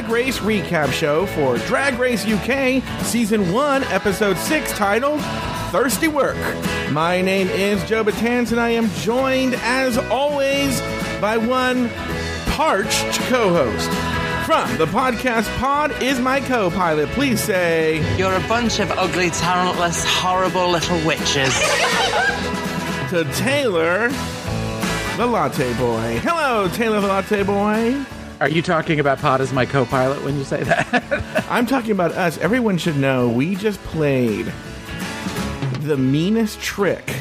Drag Race recap show for Drag Race UK Season 1, Episode 6, titled Thirsty Work. My name is Joe Betance, and I am joined, as always, by one parched co host. From the podcast pod is my co pilot. Please say. You're a bunch of ugly, talentless, horrible little witches. to Taylor, the Latte Boy. Hello, Taylor, the Latte Boy. Are you talking about Pod as my co-pilot when you say that? I'm talking about us. Everyone should know we just played the meanest trick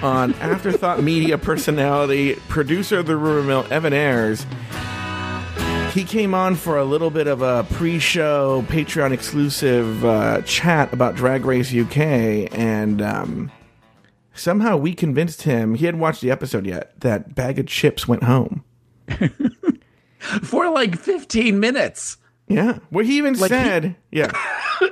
on Afterthought Media personality, producer of the Rumor Mill, Evan Ayres. He came on for a little bit of a pre-show Patreon exclusive uh, chat about Drag Race UK, and um, somehow we convinced him he hadn't watched the episode yet that Baga Chipz went home. for like 15 minutes. Yeah. Well, he even Like, said, yeah.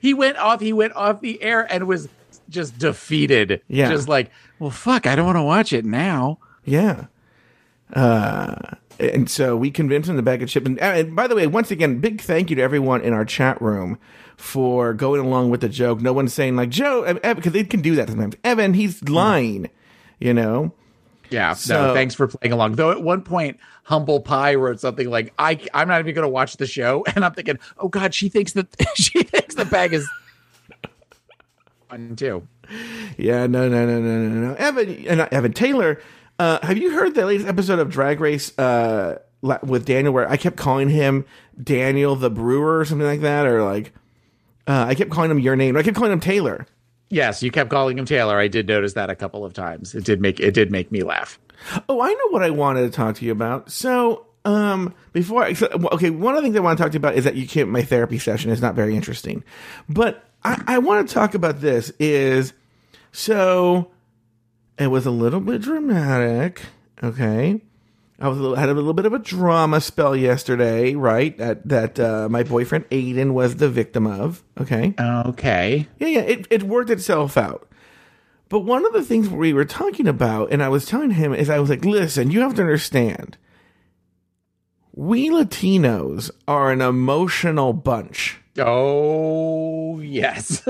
He went off. He went off the air and was just defeated. Yeah. just like, well, fuck, I don't want to watch it now. Yeah. Uh, and so we convinced him to bag of chips. And, uh, and by the way, once again, big thank you to everyone in our chat room for going along with the joke. No one's saying like Joe, uh, uh, because they can do that sometimes. Evan, he's mm. lying. You know. Yeah. So- no, thanks for playing along. Though at one point, Humble Pie wrote something like, "I I'm not even going to watch the show," and I'm thinking, oh god, she thinks that she thinks the bag is fun too. Yeah. No. No. No. No. No. No. Evan. Uh, Evan Taylor. Uh, have you heard the latest episode of Drag Race uh, with Daniel, where I kept calling him Daniel the Brewer or something like that, or like uh, I kept calling him your name. I kept calling him Taylor. Yes, you kept calling him Taylor. I did notice that a couple of times. It did make it did make me laugh. Oh, I know what I wanted to talk to you about. So, um, before I, okay, one of the things I want to talk to you about is that you can't, my therapy session is not very interesting, but I, I want to talk about this is, so it was a little bit dramatic. Okay. I was a little, had a little bit of a drama spell yesterday, right? That, that, uh, my boyfriend Aiden was the victim of. Okay. Okay. Yeah, yeah, it, it worked itself out. But one of the things we were talking about, and I was telling him, is I was like, listen, you have to understand, we Latinos are an emotional bunch. Oh yes.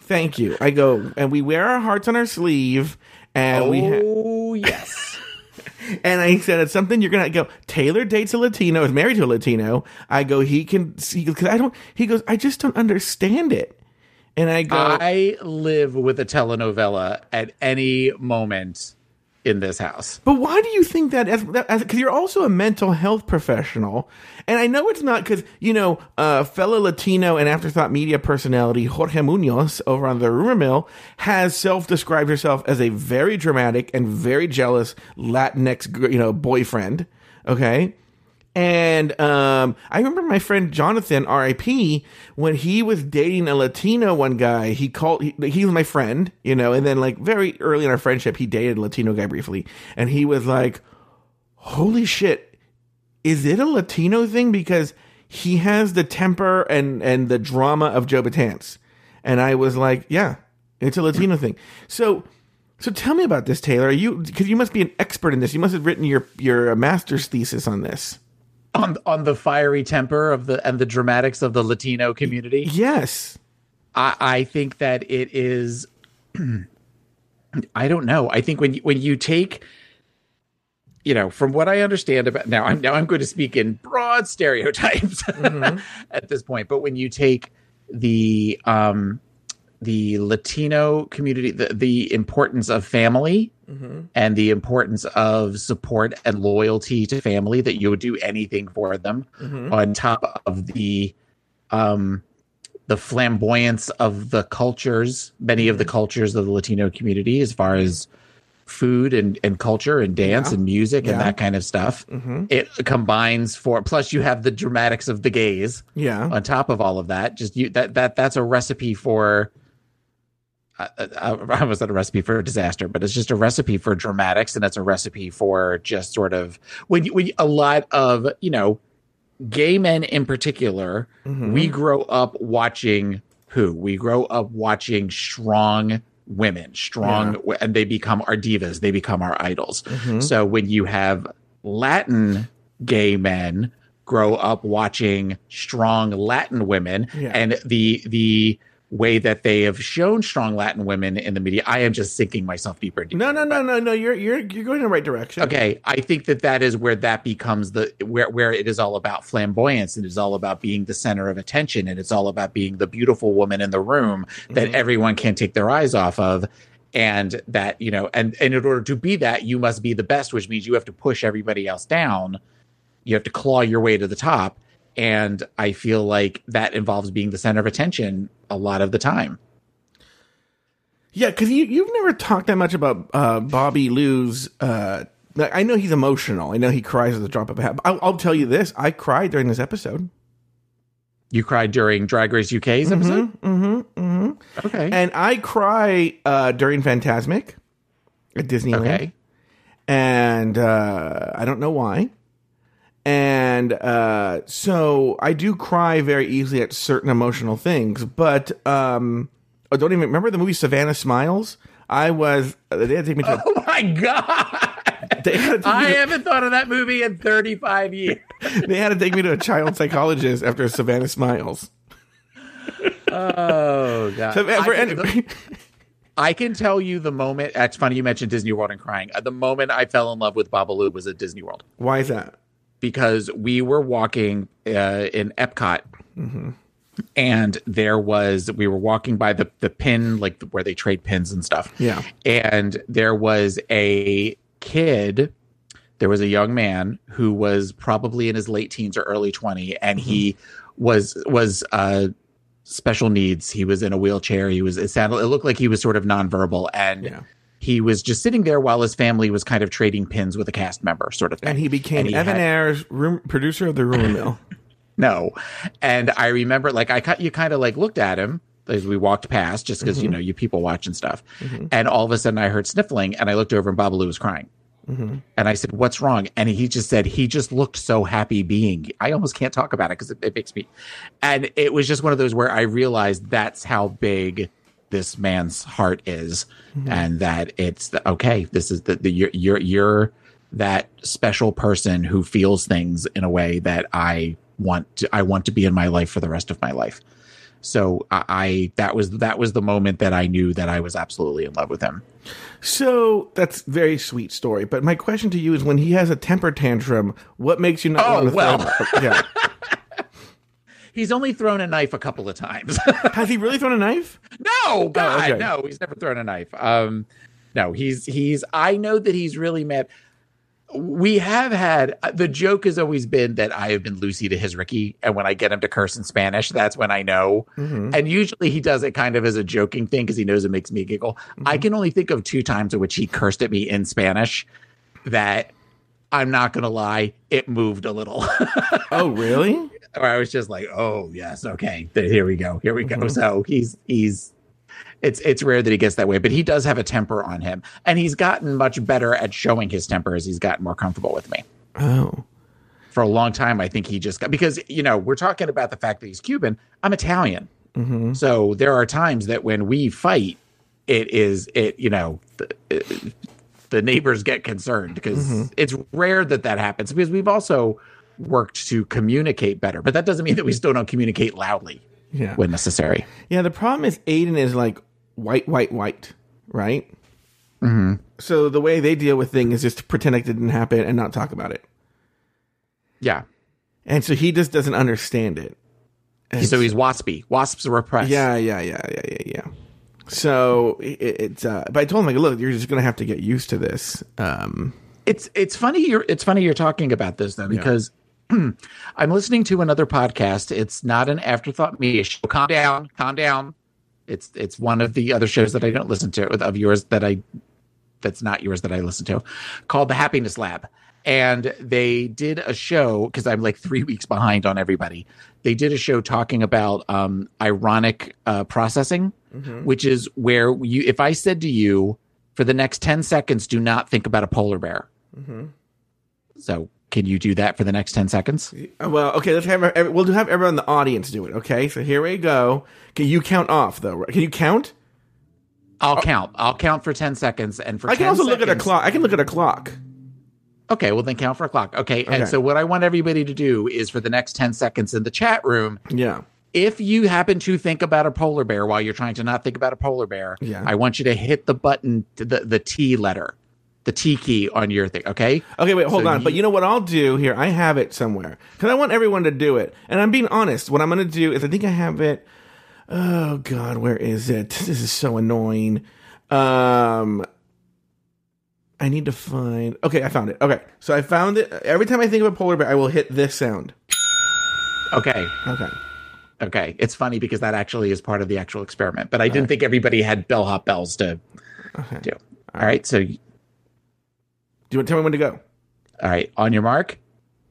Thank you. I go, and we wear our hearts on our sleeve, and we ha- oh yes. And I said it's something you're gonna go. Taylor dates a Latino, is married to a Latino. I go, he can see because I don't. He goes, I just don't understand it. And I go, I live with a telenovela at any moment in this house. But why do you think that? As because you're also a mental health professional, and I know it's not because you know, uh, fellow Latino and afterthought media personality Jorge Munoz over on the Rumor Mill has self-described herself as a very dramatic and very jealous Latinx, you know, boyfriend. Okay. And um, I remember my friend Jonathan, R.I.P., when he was dating a Latino one guy, he called, he, he was my friend, you know, and then like very early in our friendship, he dated a Latino guy briefly. And he was like, holy shit, is it a Latino thing? Because he has the temper and, and the drama of Joe Betance. And I was like, yeah, it's a Latino thing. So, so tell me about this, Taylor. You, because you must be an expert in this. You must have written your, your master's thesis on this. On on the fiery temper of the and the dramatics of the Latino community. Yes. I, I think that it is I don't know. I think when you, when you take you know, from what I understand about now, I'm now I'm going to speak in broad stereotypes at this point. But when you take the um, the Latino community, the, the importance of family mm-hmm. and the importance of support and loyalty to family, that you would do anything for them, mm-hmm. on top of the um, the flamboyance of the cultures, many of the mm-hmm. cultures of the Latino community, as far as food and, and culture and dance and music and that kind of stuff. It combines for plus you have the dramatics of the gays Yeah. on top of all of that. Just you that that that's a recipe for. I, I, I was not a recipe for a disaster, but it's just a recipe for dramatics, and it's a recipe for just sort of when you, when a lot of you know gay men in particular. Mm-hmm. We grow up watching who we grow up watching strong women, strong, and they become our divas. They become our idols. Mm-hmm. So when you have Latin gay men grow up watching strong Latin women Yeah. and the the way that they have shown strong Latin women in the media. I am just sinking myself deeper deeper. No, no, no, no, no. You're you're you're going in the right direction. Okay, I think that that is where that becomes the where where it is all about flamboyance and it's all about being the center of attention and it's all about being the beautiful woman in the room that mm-hmm. everyone can take their eyes off of and that you know and, and in order to be that you must be the best which means you have to push everybody else down you have to claw your way to the top and i feel like that involves being the center of attention a lot of the time Yeah, because you you've never talked that much about uh, Babalu's. Uh, I know he's emotional. I know he cries at the drop of a hat. I'll, I'll tell you this: I cried during this episode, you cried during drag race uk's episode mm-hmm, mm-hmm. okay and I cry uh, during Fantasmic at Disneyland, okay and uh, I don't know why. And uh, so I do cry very easily at certain emotional things, but um, I don't even remember the movie Savannah Smiles. I was they had to take me to. oh my god They had to I to- haven't thought of that movie in 35 years. they had to take me to a child psychologist after Savannah Smiles. Oh god! So, uh, for I, can, any- I can tell you the moment. That's funny you mentioned Disney World and crying. Uh, The moment I fell in love with Babalu was at Disney World Why is that? Because we were walking uh, in Epcot. Mm-hmm. And there was, we were walking by the the pin, like where they trade pins and stuff. Yeah. and there was a kid there was a young man who was probably in his late teens or early 20 and he Mm-hmm. was was uh special needs he was in a wheelchair he was it sounded it looked like he was sort of nonverbal and Yeah. He was just sitting there while his family was kind of trading pins with a cast member sort of thing And he became And he Evan had- Ayres, room, producer of the Rumor Mill. no. And i remember like i cut you kind of like looked at him as we walked past just because you mm-hmm. know you people watch and stuff. Mm-hmm. And all of a sudden i heard sniffling and i looked over and babalu was crying. Mm-hmm. And i said what's wrong? And he just said he just looked so happy being i almost can't talk about it because it, it makes me and it was just one of those where i realized that's how big this man's heart is mm-hmm. and that it's the, okay this is the, the you're, you're you're that special person who feels things in a way that i want to i want to be in my life for the rest of my life so I, I that was that was the moment that i knew that i was absolutely in love with him So that's very sweet story. But my question to you is: When he has a temper tantrum, what makes you not Oh, want to well. throw? Yeah. he's only thrown a knife a couple of times Has he really thrown a knife? No, God, Oh, okay. no, he's never thrown a knife. Um, no, he's he's. I know that he's really mad. We have had the joke has always been that I have been Lucy to his Ricky, and when I get him to curse in Spanish, that's when I know. Mm-hmm. And usually he does it kind of as a joking thing because he knows it makes me giggle. Mm-hmm. I can only think of two times in which he cursed at me in Spanish. That I'm not gonna lie, it moved a little. Oh, really? or I was just like, oh yes, okay, here we go, here we go. Mhm. So he's he's it's it's rare that he gets that way, but he does have a temper on him, and he's gotten much better at showing his temper as he's gotten more comfortable with me. Oh, For a long time, I think he just got because you know we're talking about the fact that he's Cuban. I'm Italian, hmm so there are times that when we fight, it is it you know. The, the neighbors get concerned because it's rare that that happens because we've also worked to communicate better but that doesn't mean that we still don't communicate loudly yeah. when necessary Yeah. The problem is Aiden is like white, white, white, right? Mm-hmm. So the way they deal with things is just to pretend like it didn't happen and not talk about it. yeah And so he just doesn't understand it. And so he's waspy wasps are repressed Yeah, yeah, yeah, yeah, yeah, yeah. So it, it's. Uh, but I told him like, look, you're just gonna have to get used to this. Um, it's it's funny you're it's funny you're talking about this though because i'm listening to another podcast. It's not an afterthought media show calm down calm down. It's it's one of the other shows that i don't listen to of yours that i that's not yours that i listen to called the happiness lab. And they did a show because i'm like three weeks behind on everybody. They did a show talking about um ironic uh processing which is where you if i said to you for the next 10 seconds do not think about a polar bear so can you do that for the next 10 seconds Uh, Well, okay, let's have we'll have everyone in the audience do it. Okay, so here we go. Can you count off though? Can you count? i'll count i'll count for 10 seconds and for I can 10 also look at a clock. I can look at a clock. Okay, well then count for a clock. Okay, Okay. and so what I want everybody to do is for the next 10 seconds in the chat room, Yeah. If you happen to think about a polar bear while you're trying to not think about a polar bear, Yeah. I want you to hit the button, the, the T letter, the T key on your thing, okay? Okay, wait, hold So on. But you- you know what I'll do here? I have it somewhere because I want everyone to do it. And I'm being honest. What I'm going to do is I think I have it. Oh God, where is it? This is so annoying. Um, I need to find. Okay, I found it. Okay, so I found it. Every time I think of a polar bear, I will hit this sound. Okay, Okay. Okay. It's funny because that actually is part of the actual experiment, but I didn't think everybody had bellhop bells to Okay. do. All right, so, Do you want to tell me when to go? all right, on your mark,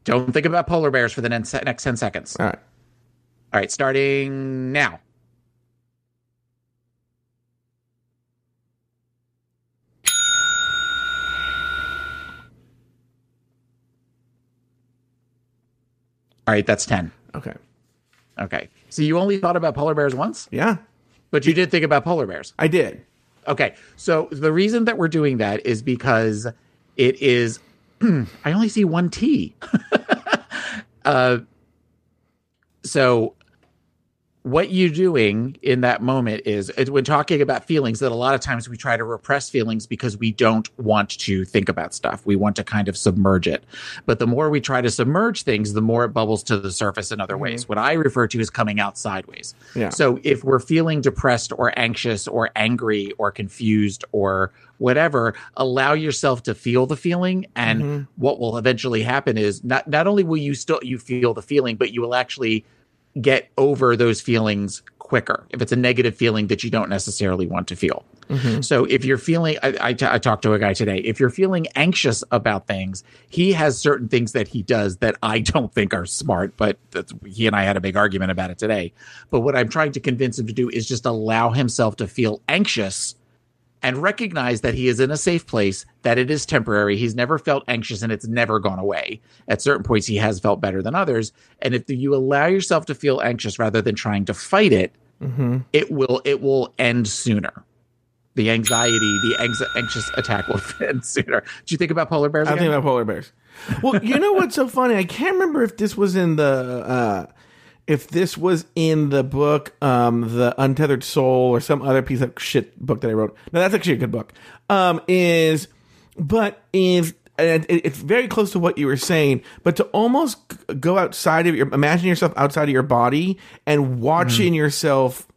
don't think about polar bears for the next next 10 seconds. All right. All right, starting now. All right, that's 10. Okay. Okay. So you only thought about polar bears once, Yeah, but you did think about polar bears. I did. Okay. So the reason that we're doing that is because it is I only see one T. uh so what you're doing in that moment is when talking about feelings that a lot of times we try to repress feelings because we don't want to think about stuff. We want to kind of submerge it. But the more we try to submerge things, the more it bubbles to the surface in other ways. Mm-hmm. What I refer to as coming out sideways. Yeah. So if we're feeling depressed or anxious or angry or confused or whatever, allow yourself to feel the feeling. And mm-hmm. what will eventually happen is not not only will you still you feel the feeling, but you will actually get over those feelings quicker if it's a negative feeling that you don't necessarily want to feel. Mm-hmm. So if you're feeling, I, I, t- I talked to a guy today. If you're feeling anxious about things, he has certain things that he does that I don't think are smart. But that's, he and I had a big argument about it today. But what I'm trying to convince him to do is just allow himself to feel anxious and recognize that he is in a safe place, that it is temporary. He's never felt anxious and it's never gone away. At certain points, he has felt better than others. And if you allow yourself to feel anxious rather than trying to fight it, it will it will end sooner. The anxiety, the anx- anxious attack will end sooner. Do you think about polar bears? I again? think about polar bears. Well, you know what's so funny? I can't remember if this was in the uh, if this was in the book, um, the Untethered Soul, or some other piece of shit book that I wrote. Now that's actually a good book. Um, is but is and it's very close to what you were saying, but to almost go outside of your imagine yourself outside of your body and watching yourself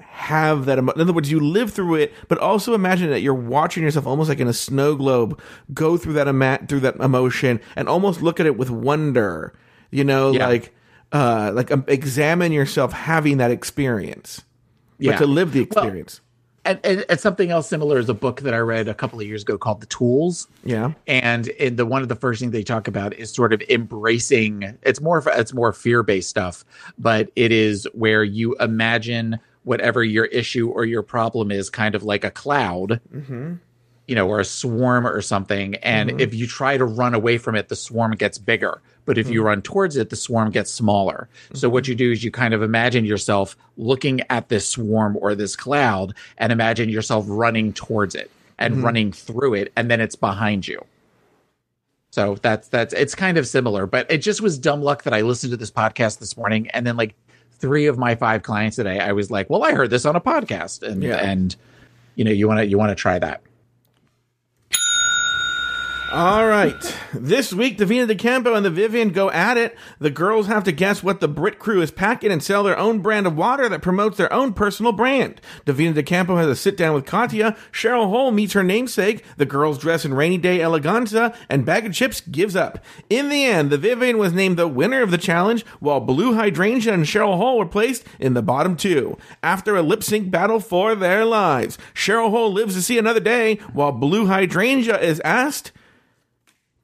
have that emo- in other words you live through it but also imagine that you're watching yourself almost like in a snow globe go through that ema- through that emotion and almost look at it with wonder you know Yeah. like uh like um, examine yourself having that experience Yeah. but to live the Well, experience and, and, and something else similar is a book that I read a couple of years ago called The Tools. yeah and in the one of the first things they talk about is sort of embracing it's more it's more fear-based stuff but it is where you imagine whatever your issue or your problem is kind of like a cloud you know or a swarm or something and mm-hmm. if you try to run away from it the swarm gets bigger. But if you mm-hmm. run towards it the swarm gets smaller. So what mm-hmm. you do is you kind of imagine yourself looking at this swarm or this cloud and imagine yourself running towards it and running through it and then it's behind you. So that's that's it's kind of similar, but it just was dumb luck that I listened to this podcast this morning, and then like three of my five clients today, I was like, "Well, I heard this on a podcast," and Yeah. and you know, you want to you want to try that. All right. This week, Divina de Campo and the Vivian go at it. The girls have to guess what the Brit crew is packing and sell their own brand of water that promotes their own personal brand. Divina de Campo has a sit down with Katya. Cheryl Hole meets her namesake. The girls dress in rainy day eleganza, and Baga Chipz gives up. In the end, the Vivian was named the winner of the challenge, while Blue Hydrangea and Cheryl Hole were placed in the bottom two. After a lip sync battle for their lives, Cheryl Hole lives to see another day, while Blue Hydrangea is asked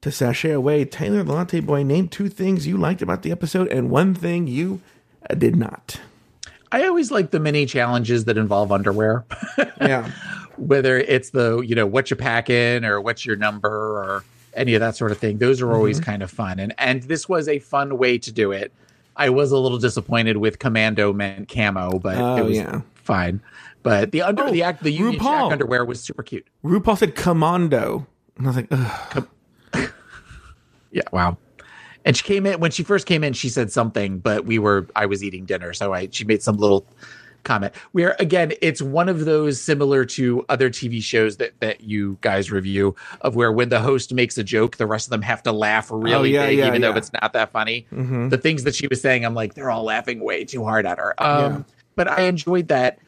to sashay away, Taylor the Latte Boy, name two things you liked about the episode and one thing you uh, did not. I always like the mini challenges that involve underwear, Yeah. whether it's the you know what you pack in or what's your number or any of that sort of thing. Those are always kind of fun, and and this was a fun way to do it. I was a little disappointed with Commando meant camo, but Oh, it was yeah. fine. But the under Oh, the act the Union RuPaul. Jack underwear was super cute. RuPaul said commando. And I was like, Ugh. Yeah, wow. And she came in when she first came in. She said something, but we were I was eating dinner, so I she made some little comment. Where again, it's one of those similar to other TV shows that that you guys review of where when the host makes a joke, the rest of them have to laugh really Oh, yeah, big, yeah, even yeah. though it's not that funny. Mm-hmm. The things that she was saying, I'm like, they're all laughing way too hard at her. Um. But I enjoyed that.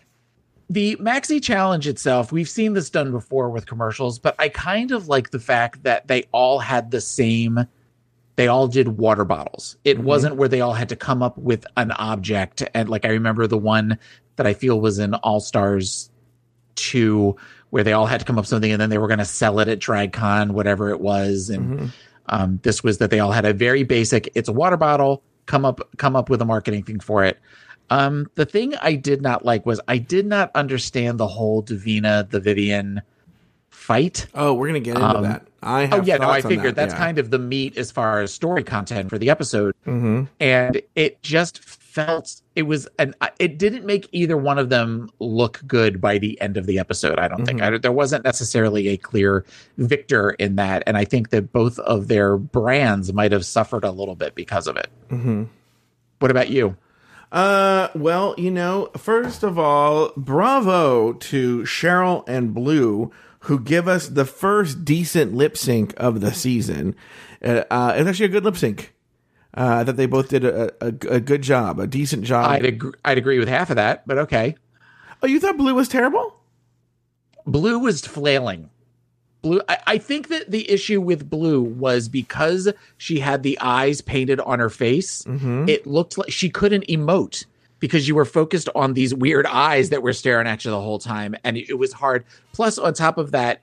The Maxi Challenge itself, we've seen this done before with commercials, but I kind of like the fact that they all had the same they all did water bottles. It wasn't where they all had to come up with an object. And like I remember the one that I feel was in All Stars 2, where they all had to come up with something and then they were going to sell it at DragCon, whatever it was. And um, this was that they all had a very basic, it's a water bottle, come up, come up with a marketing thing for it. Um, the thing I did not like was I did not understand the whole Divina, the Vivian fight. Oh, we're gonna get into Um, that. I have Oh yeah, no, I figured that, that's yeah. kind of the meat as far as story content for the episode, Mhm. and it just felt it was an it didn't make either one of them look good by the end of the episode. I don't think Mm-hmm. I, there wasn't necessarily a clear victor in that, and I think that both of their brands might have suffered a little bit because of it. Mhm. What about you? Uh, well, you know, first of all, bravo to Cheryl and Blue who give us the first decent lip sync of the season. Uh, uh, it's actually a good lip sync. Uh, that they both did a, a, a good job, a decent job. I'd I'd agree with half of that, but okay. oh, you thought Blue was terrible? Blue was flailing. Blue, I, I think that the issue with Blue was because she had the eyes painted on her face. Mm-hmm. It looked like she couldn't emote because you were focused on these weird eyes that were staring at you the whole time, and it, it was hard. Plus, on top of that,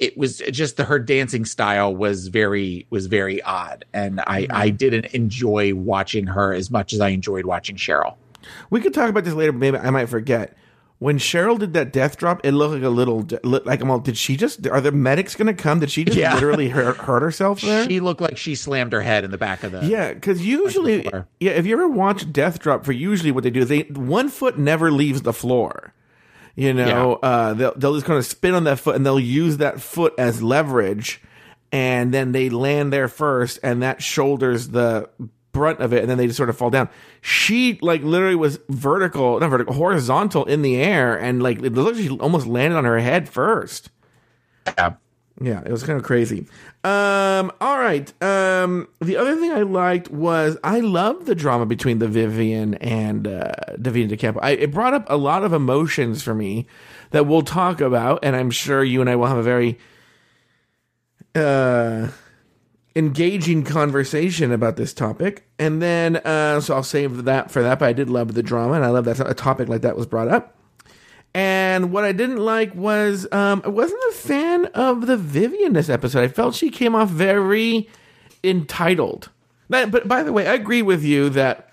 it was just the, her dancing style was very was very odd, and I mm-hmm. I didn't enjoy watching her as much as I enjoyed watching Cheryl. We could talk about this later, but maybe I might forget. When Cheryl did that death drop, it looked like a little like I'm all. Did she just? Are the medics going to come? Did she just Yeah. literally hurt, hurt herself there? She looked like she slammed her head in the back of the Yeah, because usually, yeah, if you ever watch Death Drop, for usually what they do is they one foot never leaves the floor. You know, uh, they'll they'll just kind of spin on that foot and they'll use that foot as leverage, and then they land there first, and that shoulders the brunt of it, and then they just sort of fall down. She like literally was vertical, not vertical, horizontal in the air, and like it looked like she almost landed on her head first. Yeah. Yeah, it was kind of crazy. Um, all right. Um, the other thing I liked was I loved the drama between the Vivian and uh, Divina de Campo. I, it brought up a lot of emotions for me that we'll talk about, and I'm sure you and I will have a very uh, engaging conversation about this topic. And then, uh, so I'll save that for that. But I did love the drama, and I love that a topic like that was brought up. And what I didn't like was um, I wasn't a fan of the Vivian this episode. I felt she came off very entitled. But, but by the way, I agree with you that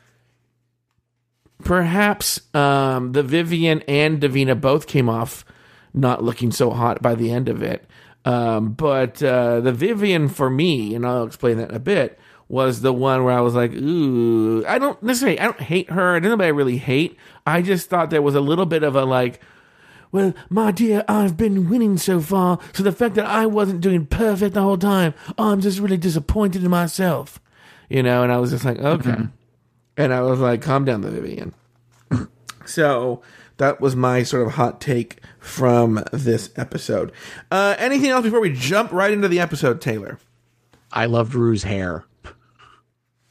perhaps um, the Vivian and Divina both came off not looking so hot by the end of it. Um, but uh, the Vivian for me, and I'll explain that in a bit, was the one where I was like, ooh, I don't necessarily, I don't hate her. There's nobody I really hate. I just thought there was a little bit of a like, well, my dear, I've been winning so far, so the fact that I wasn't doing perfect the whole time, I'm just really disappointed in myself. You know, and I was just like, okay. And I was like, calm down, the Vivian. so that was my sort of hot take from this episode. Uh, anything else before we jump right into the episode, Taylor? I loved Rue's hair.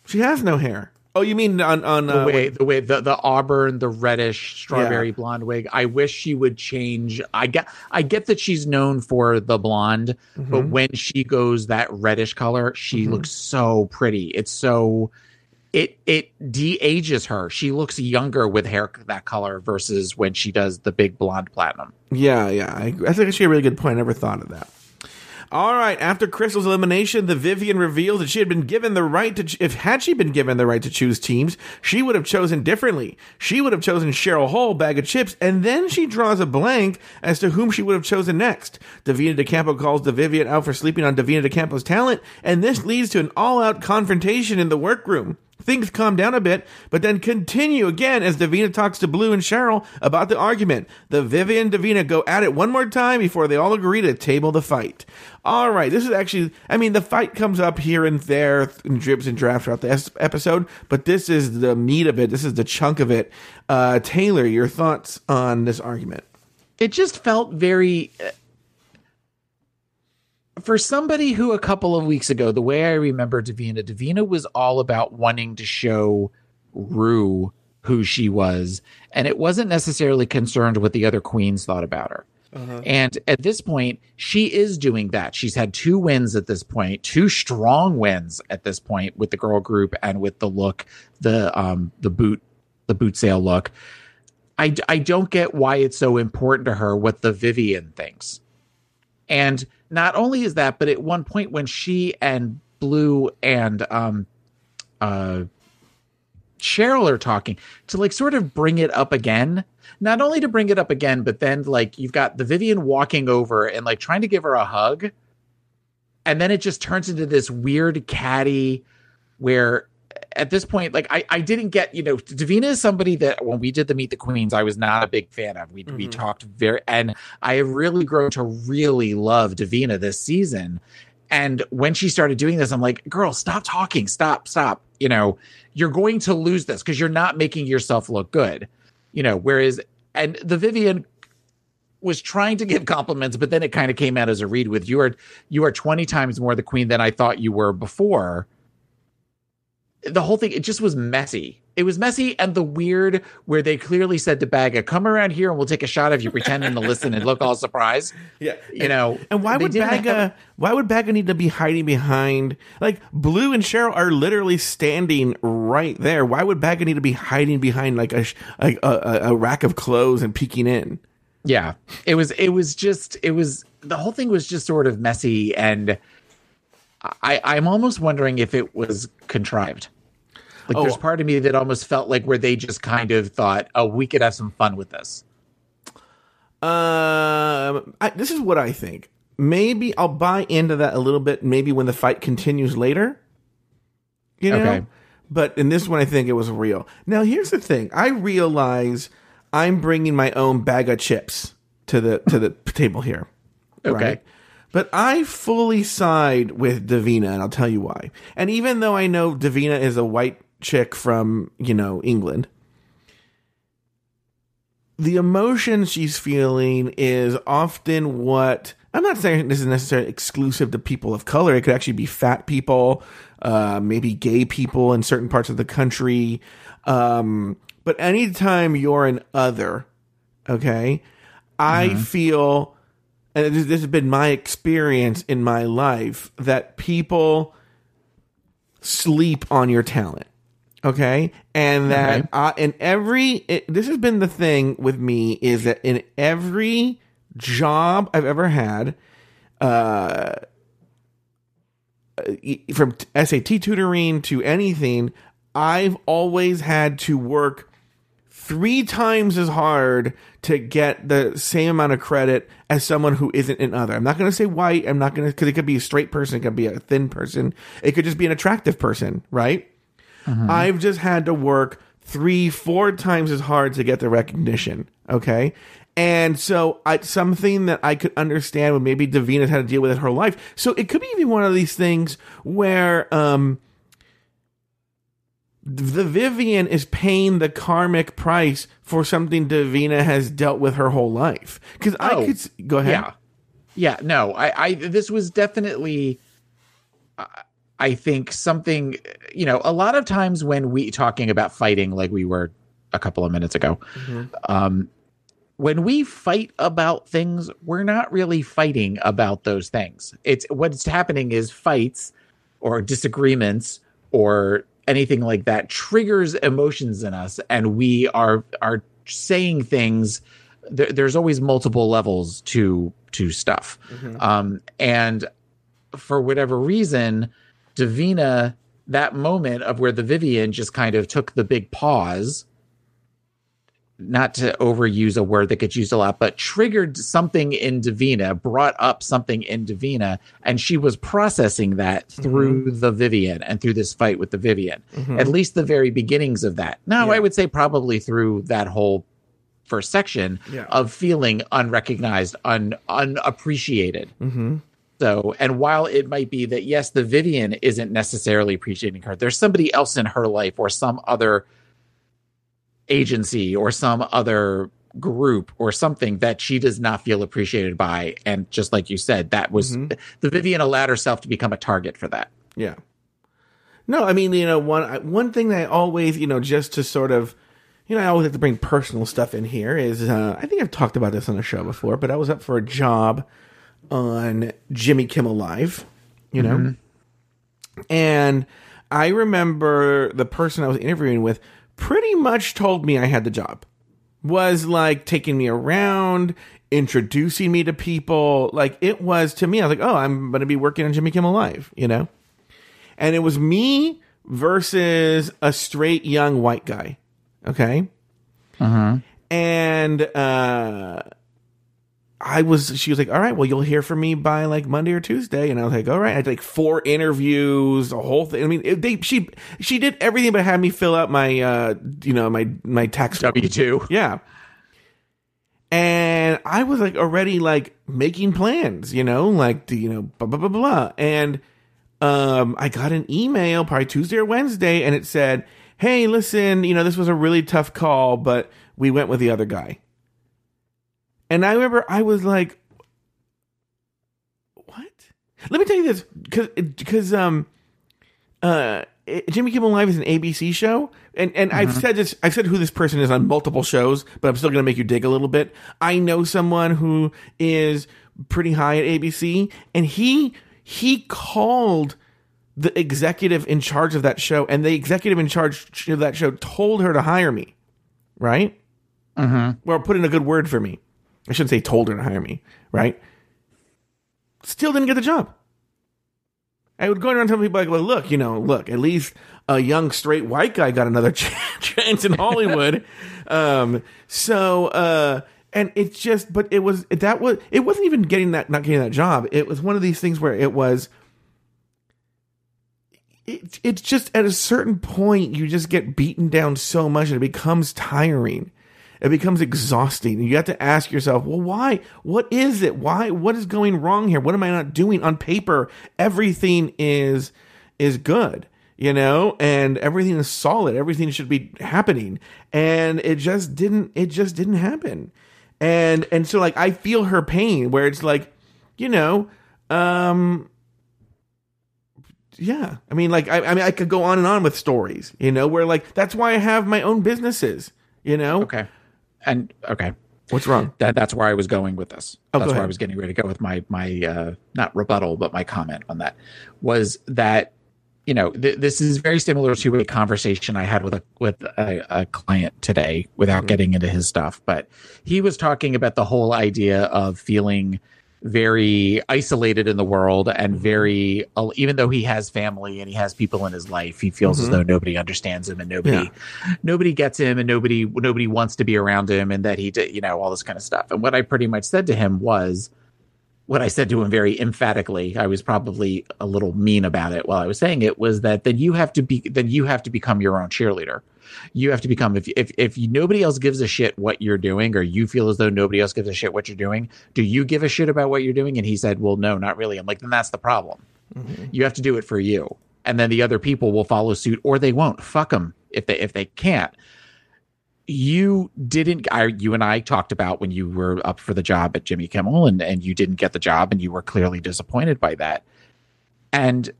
She has no hair. Oh, you mean on on The uh, way the way the, the auburn, the reddish strawberry Yeah. blonde wig. I wish she would change. I get I get that she's known for the blonde, Mm-hmm. but when she goes that reddish color, she looks so pretty. It's so it it de-ages her. She looks younger with hair that color versus when she does the big blonde platinum. Yeah, yeah. I, that's actually a really good point. I never thought of that. All right. After Crystal's elimination, the Vivian reveals that she had been given the right to. ch- If had she been given the right to choose teams, she would have chosen differently. She would have chosen Cheryl Hole, Baga Chipz, and then she draws a blank as to whom she would have chosen next. Divina de Campo calls the Vivian out for sleeping on Divina de Campo's talent, and this leads to an all-out confrontation in the workroom. Things calm down a bit, but then continue again as Divina talks to Blue and Cheryl about the argument. The Vivian Divina go at it one more time before they all agree to table the fight. All right, this is actually, I mean, the fight comes up here and there in drips and drafts throughout the episode, but this is the meat of it. This is the chunk of it. Uh, Taylor, your thoughts on this argument? It just felt very uh, for somebody who a couple of weeks ago, the way I remember Divina, Divina was all about wanting to show Rue who she was, and it wasn't necessarily concerned what the other queens thought about her. Uh-huh. And at this point, she is doing that. She's had two wins at this point, two strong wins at this point with the girl group and with the look, the um the boot, the boot sale look. I I don't get why it's so important to her what the Vivian thinks. And not only is that, but at one point when she and Blue and um uh Cheryl are talking to like sort of bring it up again. Not only to bring it up again, but then like you've got the Vivian walking over and like trying to give her a hug. And then it just turns into this weird caddy where at this point, like I, I didn't get, you know, Divina is somebody that when we did the Meet the Queens, I was not a big fan of. We mm-hmm. we talked very, and I have really grown to really love Divina this season. And when she started doing this, I'm like, girl, stop talking, stop, stop. You know, you're going to lose this because you're not making yourself look good. You know, whereas and the Vivian was trying to give compliments, but then it kind of came out as a read with you are you are 20 times more the queen than I thought you were before the whole thing it just was messy it was messy and the weird where they clearly said to Baga, "Come around here and we'll take a shot of you pretending to listen and look all surprised." Yeah, you know. And why would Baga? Have... Why would Baga need to be hiding behind? Like Blue and Cheryl are literally standing right there. Why would Baga need to be hiding behind like a a, a, a rack of clothes and peeking in? Yeah, it was. It was just. It was. The whole thing was just sort of messy and. I, I'm almost wondering if it was contrived. Like, oh. there's part of me that almost felt like where they just kind of thought, "Oh, we could have some fun with this." Um, I, this is what I think. Maybe I'll buy into that a little bit. Maybe when the fight continues later, you know. Okay. But in this one, I think it was real. Now, here's the thing: I realize I'm bringing my own bag of chips to the to the table here. Okay. Right? But I fully side with Divina, and I'll tell you why. And even though I know Divina is a white chick from, you know, England. The emotion she's feeling is often what I'm not saying this is necessarily exclusive to people of color. It could actually be fat people, uh, maybe gay people in certain parts of the country. Um, but anytime you're an other, okay, I mm-hmm. feel, and this, this has been my experience in my life, that people sleep on your talent. Okay. And that okay. Uh, in every, it, this has been the thing with me is that in every job I've ever had, uh, from SAT tutoring to anything, I've always had to work three times as hard to get the same amount of credit as someone who isn't an other. I'm not going to say white. I'm not going to, because it could be a straight person, it could be a thin person, it could just be an attractive person, right? Mm-hmm. I've just had to work three, four times as hard to get the recognition. Okay. And so I, something that I could understand when maybe Divina had to deal with in her life. So it could be even one of these things where, um, the Vivian is paying the karmic price for something Divina has dealt with her whole life. Because oh, I could go ahead. Yeah, yeah. No, I, I this was definitely. Uh, I think something, you know, a lot of times when we talking about fighting, like we were a couple of minutes ago, mm-hmm. um, when we fight about things, we're not really fighting about those things. It's what's happening is fights or disagreements or anything like that triggers emotions in us, and we are are saying things. There, there's always multiple levels to to stuff, mm-hmm. um, and for whatever reason Divina, that moment of where the Vivian just kind of took the big pause not to overuse a word that gets used a lot, but triggered something in Divina, brought up something in Divina, and she was processing that through the Vivian and through this fight with the Vivian. At least the very beginnings of that. Now, I would say probably through that whole first section Yeah. of feeling unrecognized, un unappreciated. Mm-hmm. So, and while it might be that yes, the Vivian isn't necessarily appreciating her, there's somebody else in her life or some other agency or some other group or something that she does not feel appreciated by. And just like you said, that was the Vivian allowed herself to become a target for that. Yeah. No, I mean, you know, one one thing that I always, you know, just to sort of, you know, I always have to bring personal stuff in here is uh, I think I've talked about this on the show before, but I was up for a job on Jimmy Kimmel Live, you know, and I remember the person I was interviewing with pretty much told me I had the job. Was like taking me around, introducing me to people. Like it was to me, I was like, oh, I'm going to be working on Jimmy Kimmel Live, you know? And it was me versus a straight young white guy. Okay. Uh-huh. And uh, I was, she was like, all right, well, you'll hear from me by like Monday or Tuesday. And I was like, all right. I had like four interviews, a whole thing. I mean, it, they, she, she did everything but had me fill out my, uh, you know, my, my tax W two. yeah. And I was like already like making plans, you know, like the, you know, blah blah blah blah. And um I got an email probably Tuesday or Wednesday and it said, Hey, listen, you know, this was a really tough call, but we went with the other guy. And I remember I was like, What? Let me tell you this, because because um uh Jimmy Kimmel Live is an ABC show, and and I've said this, I've said who this person is on multiple shows, but I'm still going to make you dig a little bit. I know someone who is pretty high at ABC, and he he called the executive in charge of that show, and the executive in charge of that show told her to hire me, right? Mm-hmm. Well, put in a good word for me. I shouldn't say told her to hire me, right? Still didn't get the job. I would go around telling people like, well, look, you know, look, at least a young straight white guy got another chance in Hollywood. um, so, uh, and it's just, but it was that was it wasn't even getting that not getting that job. It was one of these things where it was. It, it's just at a certain point you just get beaten down so much and it becomes tiring it becomes exhausting. You have to ask yourself well why? What is it? Why? What is going wrong here? What am i not doing? On paper everything is is good you know and everything is solid. Everything should be happening. And it just didn't it just didn't happen. And and so like i feel her pain where it's like you know um yeah. I mean like I, I mean i could go on and on with stories you know where like that's why i have my own businesses you know? Okay. And okay. what's wrong That that's where I was going with this. Oh, that's where I was getting ready to go with my my uh not rebuttal, but my comment on that was that you know th- this is very similar to a conversation I had with a with a, a client today without Mm-hmm. getting into his stuff, but he was talking about the whole idea of feeling very isolated in the world Mm-hmm. and very uh, even though he has family and he has people in his life he feels as though nobody understands him and nobody Mm-hmm. Yeah. nobody gets him and nobody nobody wants to be around him and that he did you know all this kind of stuff and what i pretty much said to him was what i said to him very emphatically. I was probably a little mean about it while i was saying it was that then you have to be then you have to become your own cheerleader. You have to become if if if nobody else gives a shit what you're doing or you feel as though nobody else gives a shit what you're doing do you give a shit about what you're doing? And he said well no not really. I'm like then that's the problem. Mm-hmm. You have to do it for you. And then the other people will follow suit or they won't. Fuck them if they if they can't you didn't I, you and i talked about when you were up for the job at jimmy kimmel and and you didn't get the job and you were clearly disappointed by that and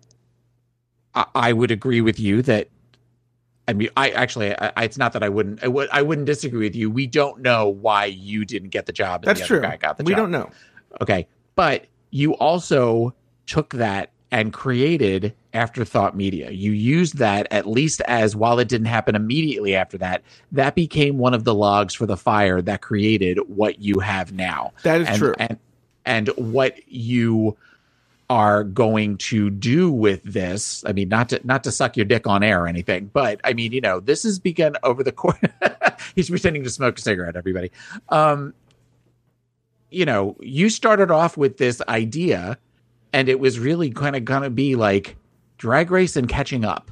i, I would agree with you that I mean, I actually, I, I- it's not that I wouldn't, I, would, I wouldn't disagree with you. We don't know why you didn't get the job. And That's the true. Guy got the we job. don't know. Okay. But you also took that and created afterthought media. You used that at least as while it didn't happen immediately after that, that became one of the logs for the fire that created what you have now. That is and, true. And and what you are going to do with this. I mean, not to not to suck your dick on air or anything, but I mean, you know, this has begun over the course. he's pretending to smoke a cigarette. Everybody, um, you know, you started off with this idea, and it was really kind of gonna be like drag race and catching up,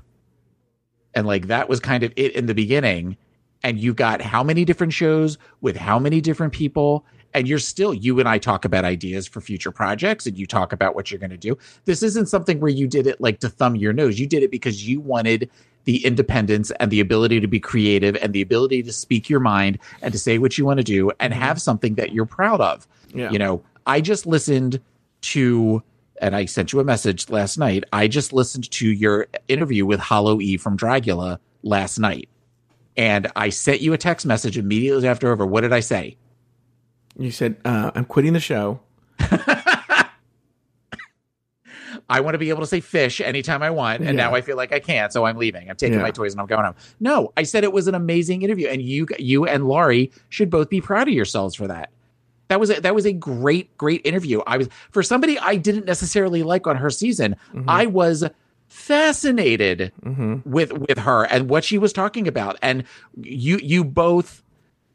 and like that was kind of it in the beginning. And you got how many different shows with how many different people, and you're still you and I talk about ideas for future projects and you talk about what you're going to do. This isn't something where you did it like to thumb your nose. You did it because you wanted the independence and the ability to be creative and the ability to speak your mind and to say what you want to do and mm-hmm. have something that you're proud of. Yeah. You know, I just listened to and I sent you a message last night. I just listened to your interview with Hollow E from Dragula last night. And I sent you a text message immediately after over. What did I say? You said, uh, I'm quitting the show. I want to be able to say fish anytime I want, and Yeah. now I feel like I can't, so I'm leaving. I'm taking Yeah. my toys and I'm going home. No, I said it was an amazing interview, and you, you and Laurie should both be proud of yourselves for that. That was a, that was a great, great interview. I was for somebody I didn't necessarily like on her season. Mm-hmm. I was fascinated with with her and what she was talking about, and you you both.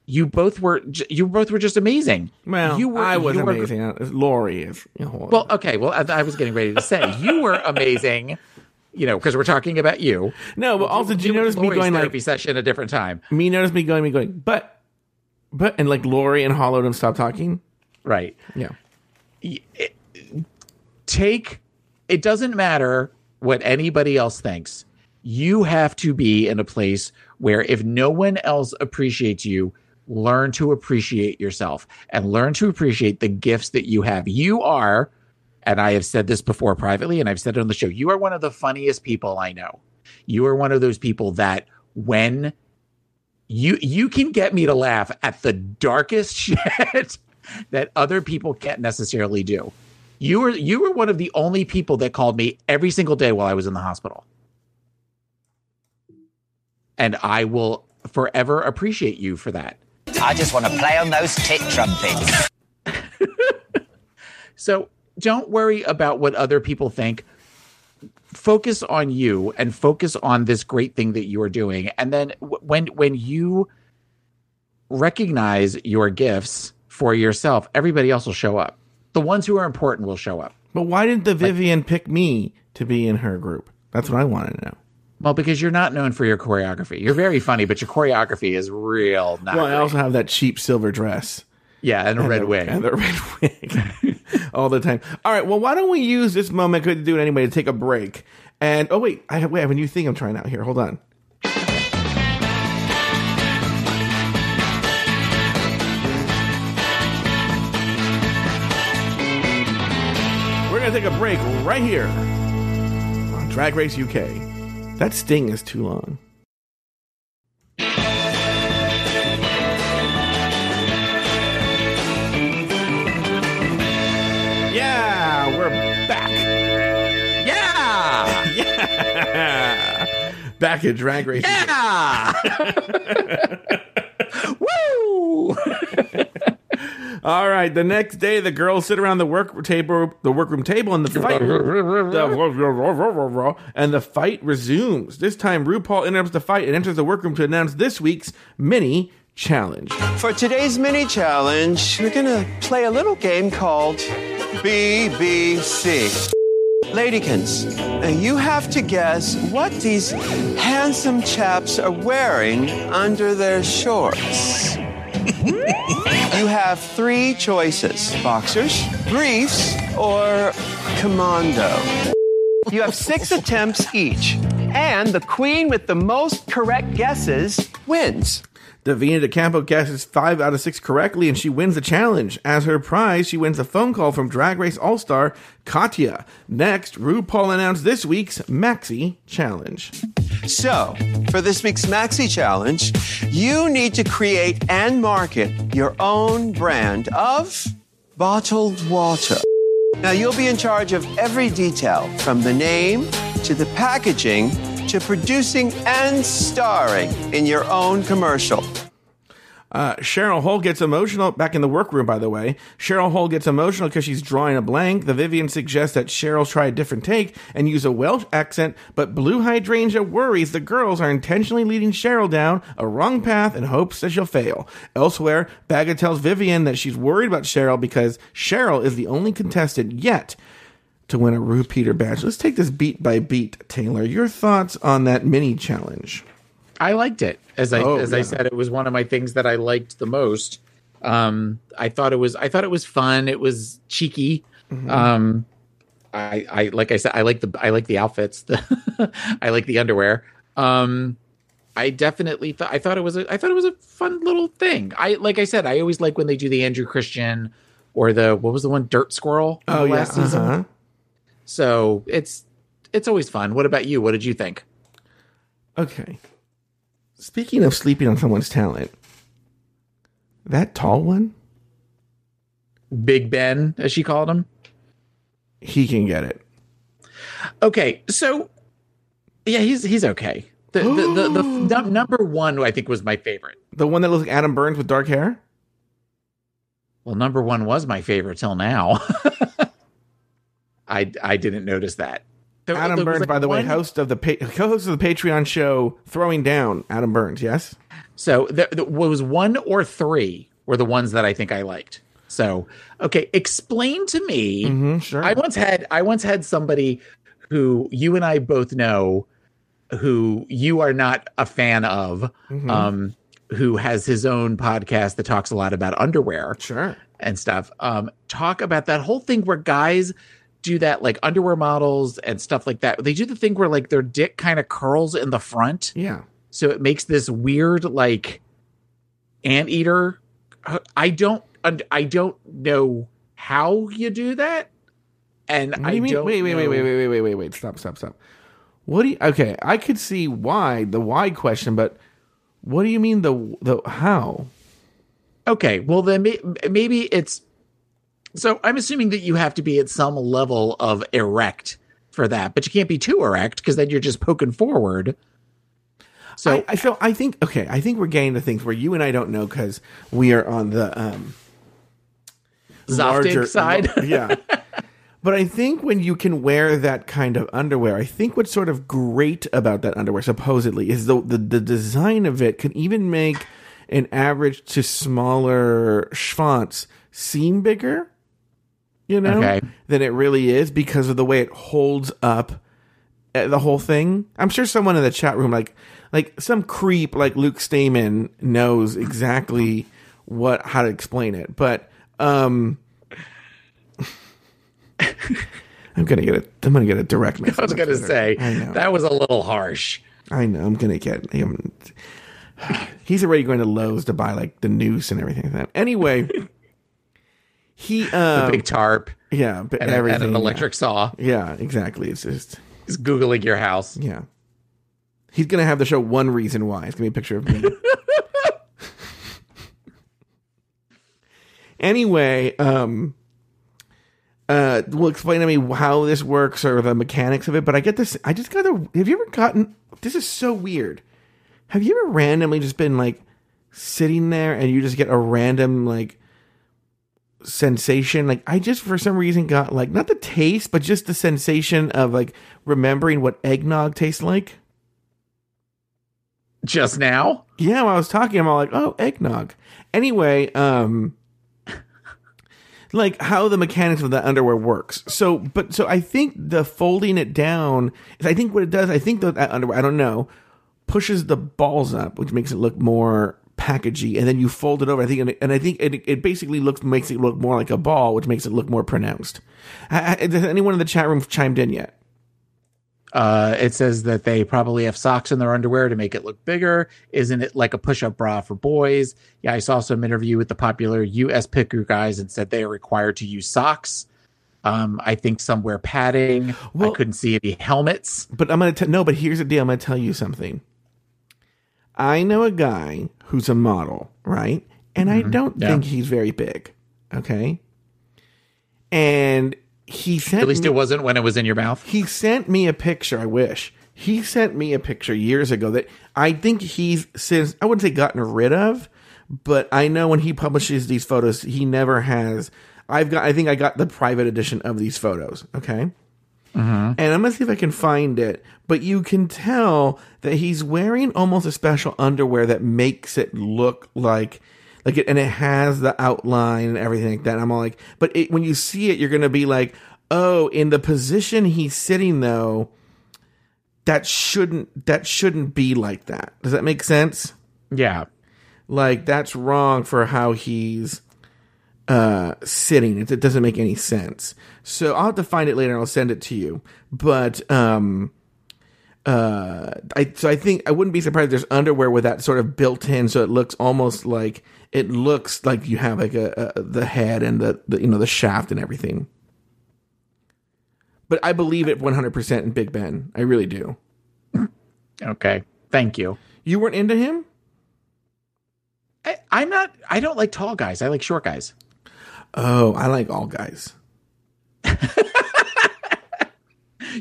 You both were you both were just amazing. Well, you were, I was you were- amazing. Uh, Lori is. You know, well, okay. Well, I, I was getting ready to say you were amazing. You know, because we're talking about you. no, but also, did you Do notice me going like therapy session a different time, me? Notice me going, me going, but, but, and like Lori and Hollow don't stop talking. right? Yeah, Take. It doesn't matter what anybody else thinks. You have to be in a place where if no one else appreciates you, learn to appreciate yourself and learn to appreciate the gifts that you have. You are, and I have said this before privately, and I've said it on the show, you are one of the funniest people I know. You are one of those people that when you you can get me to laugh at the darkest shit that other people can't necessarily do. You were you were one of the only people that called me every single day while I was in the hospital. And I will forever appreciate you for that. I just want to play on those tit trumpets. So don't worry about what other people think. Focus on you and focus on this great thing that you are doing. And then w- when when you recognize your gifts for yourself, everybody else will show up. The ones who are important will show up. but why didn't the Vivienne pick me to be in her group? That's what I want to know. Well, because you're not known for your choreography. You're very funny, but your choreography is real. Well, I also have that cheap silver dress. Yeah, and a red the, wig. And the red wig. All the time. All right. Well, why don't we use this moment? Could do it anyway to take a break. And oh wait, I have wait, I have a new thing I'm trying out here. Hold on. We're gonna take a break right here on Drag Race UK. That sting is too long. Back. yeah, Yeah. Back at Drag Race. yeah. Woo! All right. The next day, the girls sit around the work table, the workroom table, and the fight, the, and the fight resumes. This time, RuPaul interrupts the fight and enters the workroom to announce this week's mini challenge. For today's mini challenge, we're gonna play a little game called BBC. Ladykins, uh, you have to guess what these handsome chaps are wearing under their shorts. you have three choices boxers, briefs, or commando. You have six attempts each, and the queen with the most correct guesses wins. Divina de Campo guesses five out of six correctly, and she wins the challenge. As her prize, she wins a phone call from Drag Race All Star Katya. Next, RuPaul announced this week's Maxi Challenge. So, for this week's Maxi Challenge, you need to create and market your own brand of bottled water. Now, you'll be in charge of every detail from the name to the packaging to producing and starring in your own commercial. Uh, Cheryl Hole gets emotional back in the workroom, by the way. Cheryl Hole gets emotional because she's drawing a blank. The Vivienne suggests that Cheryl try a different take and use a Welsh accent, but Blue Hydrangea worries the girls are intentionally leading Cheryl down a wrong path and hopes that she'll fail. Elsewhere, Baga tells Vivienne that she's worried about Cheryl because Cheryl is the only contestant yet to win a Ru Peter badge. Let's take this beat by beat, Taylor. Your thoughts on that mini challenge? I liked it. As I Oh, as I said, it was one of my things that I liked the most. Um, I thought it was I thought it was fun. It was cheeky. Mm-hmm. Um, I I like I said I like the I like the outfits. The I like the underwear. Um, I definitely thought I thought it was a I thought it was a fun little thing. I like I said I always like when they do the Andrew Christian or the what was the one Dirt Squirrel Oh, yeah. last season. So it's it's always fun. What about you? What did you think? Okay. Speaking of sleeping on someone's talent, that tall one, Big Ben, as she called him. he can get it. Okay, so yeah, he's he's okay. The the the, the num- number one I think was my favorite. The one that looks like Adam Burns with dark hair? Well, number one was my favorite till now. I I didn't notice that. There- Adam Burns, like, by the way, host of the pa- co-host of the Patreon show Throwing Down. Adam Burns, yes? So there, there was one or three were the ones that I think I liked. So okay, explain to me. Mm-hmm, sure. I once had I once had somebody who you and I both know who you are not a fan of Mm-hmm. um who has his own podcast that talks a lot about underwear sure. and stuff um talk about that whole thing where guys do that like underwear models and stuff like that they do the thing where like their dick kind of curls in the front Yeah. so it makes this weird like anteater i don't i don't know how you do that and What do i mean? don't Wait, wait, wait, wait, wait, wait, wait, wait, wait. Stop, stop, stop. What do you Okay, I could see why, the why question, but what do you mean the the how? Okay, well then may- maybe it's so I'm assuming that you have to be at some level of erect for that, but you can't be too erect because then you're just poking forward. So I, I so I think okay, I think we're getting to things where you and I don't know because we are on the um Zoftig side. yeah. But I think when you can wear that kind of underwear, I think what's sort of great about that underwear, supposedly, is the the, the design of it can even make an average to smaller schwanz seem bigger, you know, Okay. than it really is because of the way it holds up uh, the whole thing. I'm sure someone in the chat room, like like some creep like Luke Stamen, knows exactly what how to explain it. But um, I'm gonna get a I'm gonna get a direct message. I was going to say that was a little harsh. I know. I'm gonna get him. He's already going to Lowe's to buy like the noose and everything like that. Anyway, he um, Big tarp yeah, but and, everything and an yeah. electric saw. Yeah, exactly. It's just He's googling your house. yeah. He's gonna have the show one reason why. It's gonna be a picture of me. anyway, um, uh, will explain to me how this works or the mechanics of it. But I get this. I just got a. Have you ever gotten? This is so weird. Have you ever randomly just been like sitting there and you just get a random like sensation? Like I just for some reason got like not the taste, but just the sensation of like remembering what eggnog tastes like. Just now? Yeah, when I was talking, I'm all like, oh, eggnog. Anyway, um, like how the mechanics of the underwear works. So, but so I think the folding it down, is I think what it does, I think that that underwear, I don't know, pushes the balls up, which makes it look more packagey, and then you fold it over. I think, and, and I think it, it basically looks makes it look more like a ball, which makes it look more pronounced. Ha- ha- Has anyone in the chat room chimed in yet? Uh, it says that they probably have socks in their underwear to make it look bigger. Isn't it like a push-up bra for boys? Yeah, I saw some interview with the popular U.S. picker guys and said they are required to use socks. Um, I think some wear padding. Well- I couldn't see any helmets. But I'm gonna tell no. But here's the deal. I'm gonna tell you something. I know a guy who's a model, right? And I don't Mm-hmm. Yeah. think he's very big. Okay. And he sent At least me, it wasn't when it was in your mouth. he sent me a picture. I wish he sent me a picture years ago that I think he's since I wouldn't say gotten rid of, but I know when he publishes these photos, he never has. I've got. I think I got the private edition of these photos. Okay. Mm-hmm. And I'm gonna see if I can find it. But you can tell that he's wearing almost a special underwear that makes it look like, like it, and it has the outline and everything like that. And I'm all like, but it, when you see it, you're gonna be like, oh, in the position he's sitting though, that shouldn't that shouldn't be like that. Does that make sense? Yeah. like that's wrong for how he's uh sitting it, it doesn't make any sense so i'll have to find it later and i'll send it to you but um uh i so i think i wouldn't be surprised if there's underwear with that sort of built in so it looks almost like it looks like you have like a, a the head and the, the you know the shaft and everything but i believe it 100% in big ben i really do Okay. Thank you. you weren't into him I, I'm not. I don't like tall guys. I like short guys. Oh i like all guys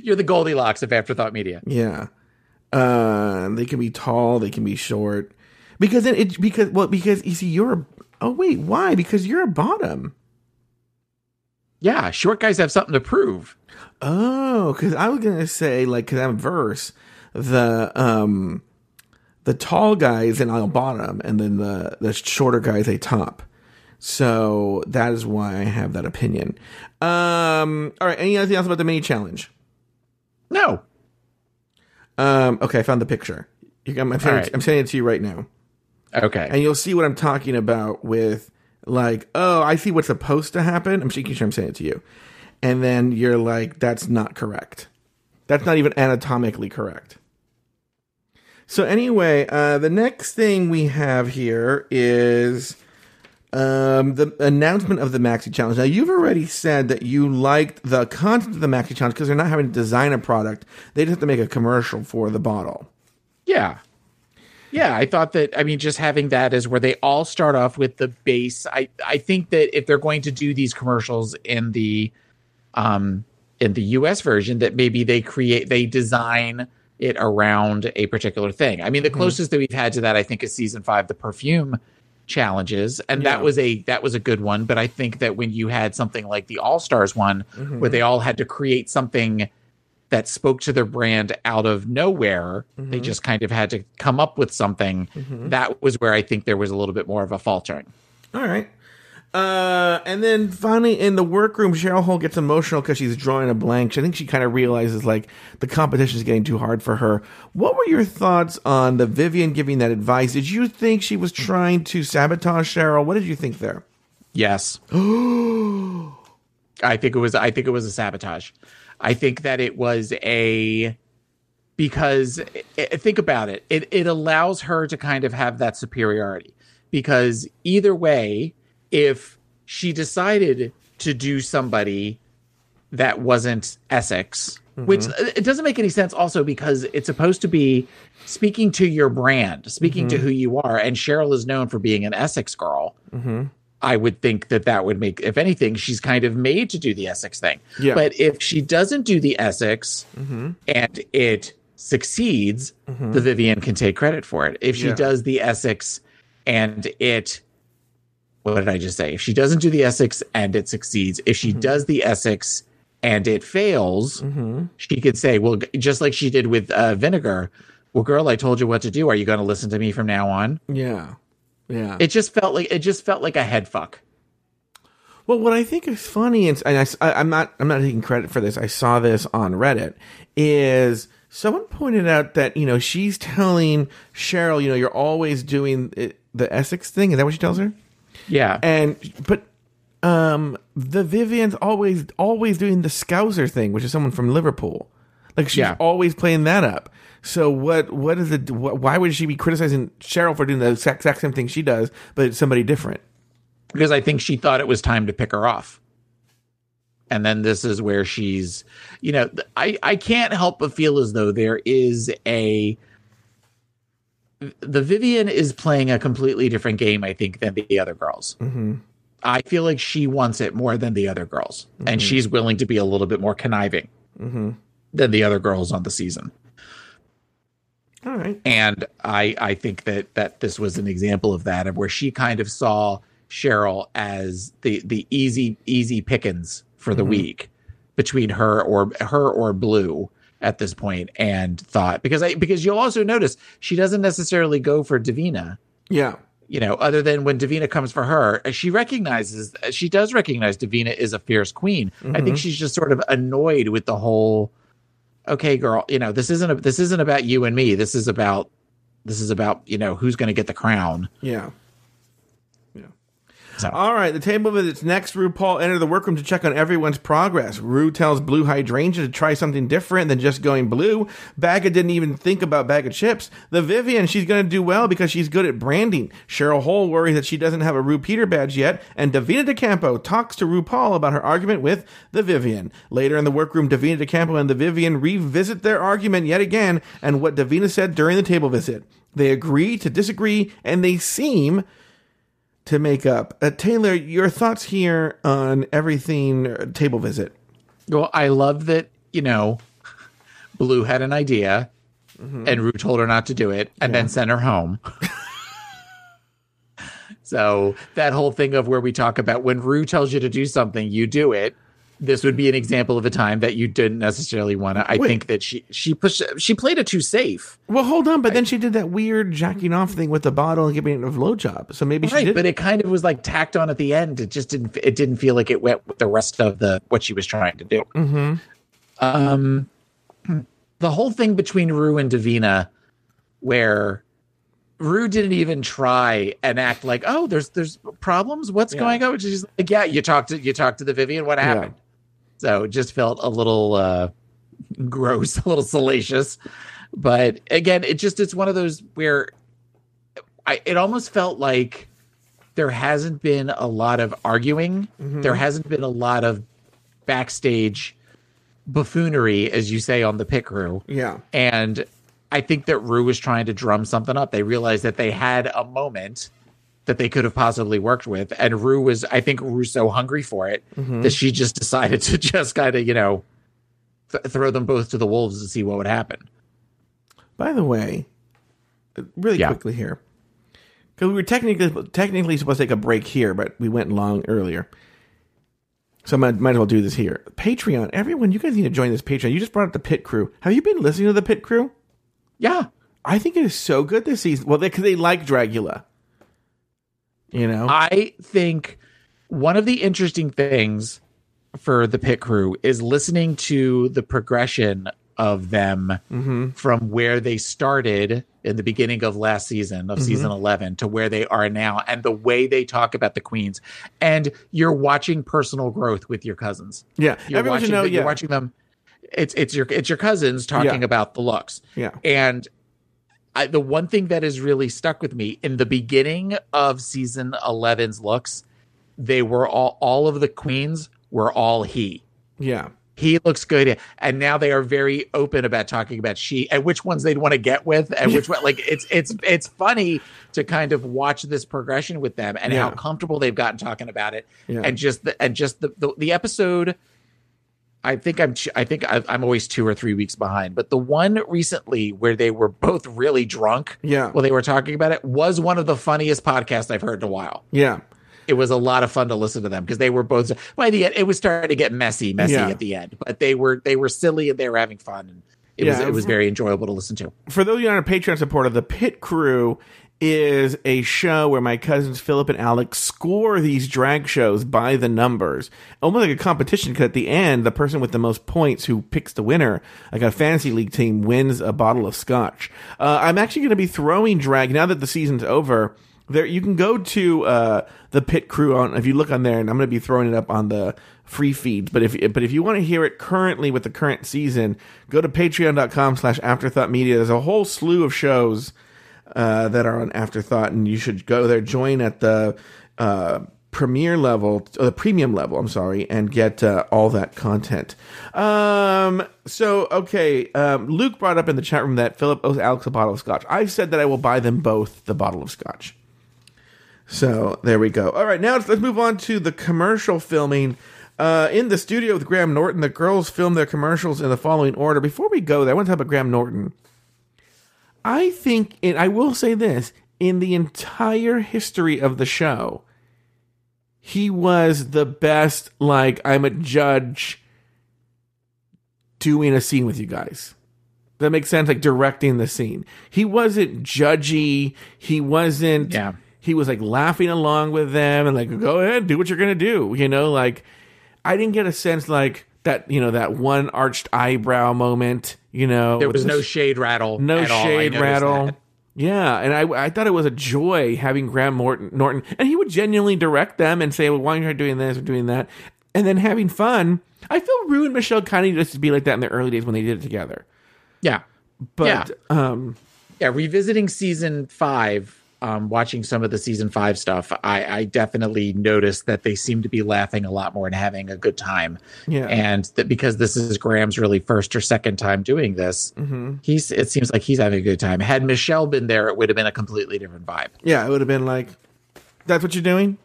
You're the Goldilocks of Afterthought Media. Yeah. Uh, they can be tall, they can be short. Because then it because well because you see you're a oh wait why because you're a bottom Yeah, short guys have something to prove. oh because I was gonna say like because I'm verse the um the tall guys and I'll bottom and then the the shorter guys a top so that is why I have that opinion um all right anything else about the mini challenge No. um okay I found the picture got- I'm sending, right. I'm sending it to you right now Okay. and you'll see what I'm talking about with like, oh, I see what's supposed to happen. I'm making sure I'm saying it to you, and then you're like, that's not correct. That's not even anatomically correct. So anyway, uh, the next thing we have here is um, the announcement of the Maxi Challenge. Now, you've already said that you liked the content of the Maxi Challenge because they're not having to design a product; they just have to make a commercial for the bottle. Yeah. Yeah, I thought that I mean just having that is where they all start off with the base. I I think that if they're going to do these commercials in the um in the US version that maybe they create they design it around a particular thing. I mean the closest that we've had to that I think is season 5 the perfume challenges and Yeah. that was a that was a good one but I think that when you had something like the All-Stars one mm-hmm. where they all had to create something that spoke to their brand out of nowhere. Mm-hmm. They just kind of had to come up with something. Mm-hmm. That was where I think there was a little bit more of a faltering. All right. Uh, and then finally in the workroom, Cheryl Hole gets emotional because she's drawing a blank. I think she kind of realizes like the competition is getting too hard for her. What were your thoughts on the Vivienne giving that advice? Did you think she was trying to sabotage Cheryl? What did you think there? Yes. I think it was I think it was a sabotage. I think that it was a because i- i- think about it. It it allows her to kind of have that superiority because either way if she decided to do somebody that wasn't Essex, mm-hmm. which uh, it doesn't make any sense also because it's supposed to be speaking to your brand, speaking to mm-hmm. who you are. And Cheryl is known for being an Essex girl. Mm-hmm. I would think that that would make, if anything, she's kind of made to do the Essex thing. Yeah. But if she doesn't do the Essex and it succeeds, the Vivienne can take credit for it. If she Yeah. does the Essex and it what did I just say? If she doesn't do the Essex and it succeeds, if she mm-hmm. does the Essex and it fails, mm-hmm. she could say, well, just like she did with uh, Vinegar, well, girl, I told you what to do. Are you going to listen to me from now on? Yeah. Yeah. It just felt like it just felt like a head fuck. Well, what I think is funny, and, I, am not, I'm not taking credit for this. I saw this on Reddit. Is someone pointed out that you know she's telling Cheryl, you know, you're always doing it, the Essex thing. Is that what she tells her? Yeah. And but um, the Vivienne's always always doing the Scouser thing, which is someone from Liverpool. Like she's Yeah. always playing that up. So what? What is it? wh- Why would she be criticizing Cheryl for doing the exact, exact same thing she does, but it's somebody different? because I think she thought it was time to pick her off. And then this is where she's, you know, I, I can't help but feel as though there is a. The Vivienne is playing a completely different game, I think, than the other girls. Mm-hmm. I feel like she wants it more than the other girls, and mm-hmm. she's willing to be a little bit more conniving mm-hmm. than the other girls on the season. All right. And I I think that that this was an example of that of where she kind of saw Cheryl as the the easy easy pickings for the week between her or her or Blue at this point and thought because I because you'll also notice she doesn't necessarily go for Divina Yeah. you know, other than when Divina comes for her, she recognizes she does recognize Divina is a fierce queen. I think mm-hmm. she's just sort of annoyed with the whole okay, girl, you know, this isn't a, this isn't about you and me. This is about this is about, you know, who's going to get the crown. Yeah. So All right, the table visits next. RuPaul entered the workroom to check on everyone's progress. Ru tells Blue Hydrangea to try something different than just going blue. Baga didn't even think about bag of chips. The Vivienne, she's going to do well because she's good at branding. Cheryl Hole worries that she doesn't have a Ru Peter badge yet, and Divina de Campo talks to RuPaul about her argument with the Vivienne. Later in the workroom, Divina de Campo and the Vivienne revisit their argument yet again and what Divina said during the table visit. They agree to disagree, and they seem to make up. Uh, Taylor, your thoughts here on everything uh, table visit? well, I love that, you know, Blue had an idea and Ru told her not to do it and then sent her home. so that whole thing of where we talk about when Ru tells you to do something, you do it. This would be an example of a time that you didn't necessarily want to. I Wait. think that she she pushed she played it too safe, Well, hold on, but then she did that weird jacking off thing with the bottle and giving it a blowjob. So maybe she did. But it kind of was like tacked on at the end. It just didn't. It didn't feel like it went with the rest of the what she was trying to do. Mm-hmm. Um, the whole thing between Ru and Divina, where Ru didn't even try and act like, oh, there's there's problems. What's Yeah. going on? She's like, yeah, you talked to you talked to the Vivienne. What happened? So it just felt a little uh, gross, a little salacious. But again, it just it's one of those where I it almost felt like there hasn't been a lot of arguing. There hasn't been a lot of backstage buffoonery, as you say on the Pit Crew. yeah. And I think that Ru was trying to drum something up. They realized that they had a moment that they could have possibly worked with. And Ru was, I think Ru so hungry for it mm-hmm. that she just decided to just kind of, you know, th- throw them both to the wolves to see what would happen. By the way, really Yeah. quickly here, because we were technically technically supposed to take a break here, but we went long earlier. So I might, might as well do this here. Patreon, everyone, you guys need to join this Patreon. You just brought up the Pit Crew. Have you been listening to the Pit Crew? Yeah. I think it is so good this season. Well, because they, like Dragula. You know, I think one of the interesting things for the pit crew is listening to the progression of them mm-hmm. from where they started in the beginning of last season of mm-hmm. season 11 to where they are now and the way they talk about the queens. And you're watching personal growth with your cousins. Yeah, you're everyone watching, should know. you're watching them. It's it's your it's your cousins talking Yeah. about the looks. Yeah, and I, the one thing that has really stuck with me in the beginning of season 11's looks, they were all all of the queens were all he. yeah. He looks good, and now they are very open about talking about she and which ones they'd want to get with, and which one. Like it's it's it's funny to kind of watch this progression with them and how comfortable they've gotten talking about it, Yeah. and just the and just the the, the episode. I think I'm I think I'm always two or three weeks behind, but the one recently where they were both really drunk, Yeah. while they were talking about it, was one of the funniest podcasts I've heard in a while. Yeah. It was a lot of fun to listen to them because they were both by the end it was starting to get messy, messy Yeah. at the end, but they were they were silly and they were having fun, and it was Yeah, it was very enjoyable to listen to. for those of you not a Patreon supporter, the Pit Crew is a show where my cousins Philip and Alex score these drag shows by the numbers, almost like a competition. Because at the end, the person with the most points who picks the winner, like a fantasy league team, wins a bottle of scotch. Uh, I'm actually going to be throwing drag now that the season's over. There, you can go to uh, the Pit Crew on if you look on there, and I'm going to be throwing it up on the free feeds. But if but if you want to hear it currently with the current season, go to patreon.com slash afterthought media. There's a whole slew of shows uh, that are on Afterthought, and you should go there, join at the uh, premiere level, uh, the premium level. I'm sorry, and get uh, all that content. Um, so okay, um, Luke brought up in the chat room that Philip owes Alex a bottle of scotch. I've said that I will buy them both the bottle of scotch. So there we go. All right, now let's, let's move on to the commercial filming. Uh, in the studio with Graham Norton, the girls filmed their commercials in the following order. Before we go there, I want to talk about Graham Norton. I think, and I will say this in the entire history of the show, he was the best. Like, I'm a judge doing a scene with you guys. That makes sense. Like directing the scene. He wasn't judgy. He wasn't. Yeah. He was like laughing along with them and like, go ahead, do what you're gonna do. You know, like I didn't get a sense like that. You know, that one arched eyebrow moment. You know, There was no shade rattle. no at all. I shade rattle. that. Yeah, and I I thought it was a joy having Graham Morton, Norton, and he would genuinely direct them and say, "Well, why aren't you doing this or doing that?" And then having fun. I feel Ru and Michelle kind of used to be like that in the early days when they did it together. Yeah. But Yeah. um, yeah, revisiting season five, um, watching some of the season five stuff, I, I definitely noticed that they seem to be laughing a lot more and having a good time. Yeah. and that because this is Graham's really first or second time doing this, Mm-hmm. he's it seems like he's having a good time. Had Michelle been there, it would have been a completely different vibe. yeah, it would have been like, "That's what you're doing."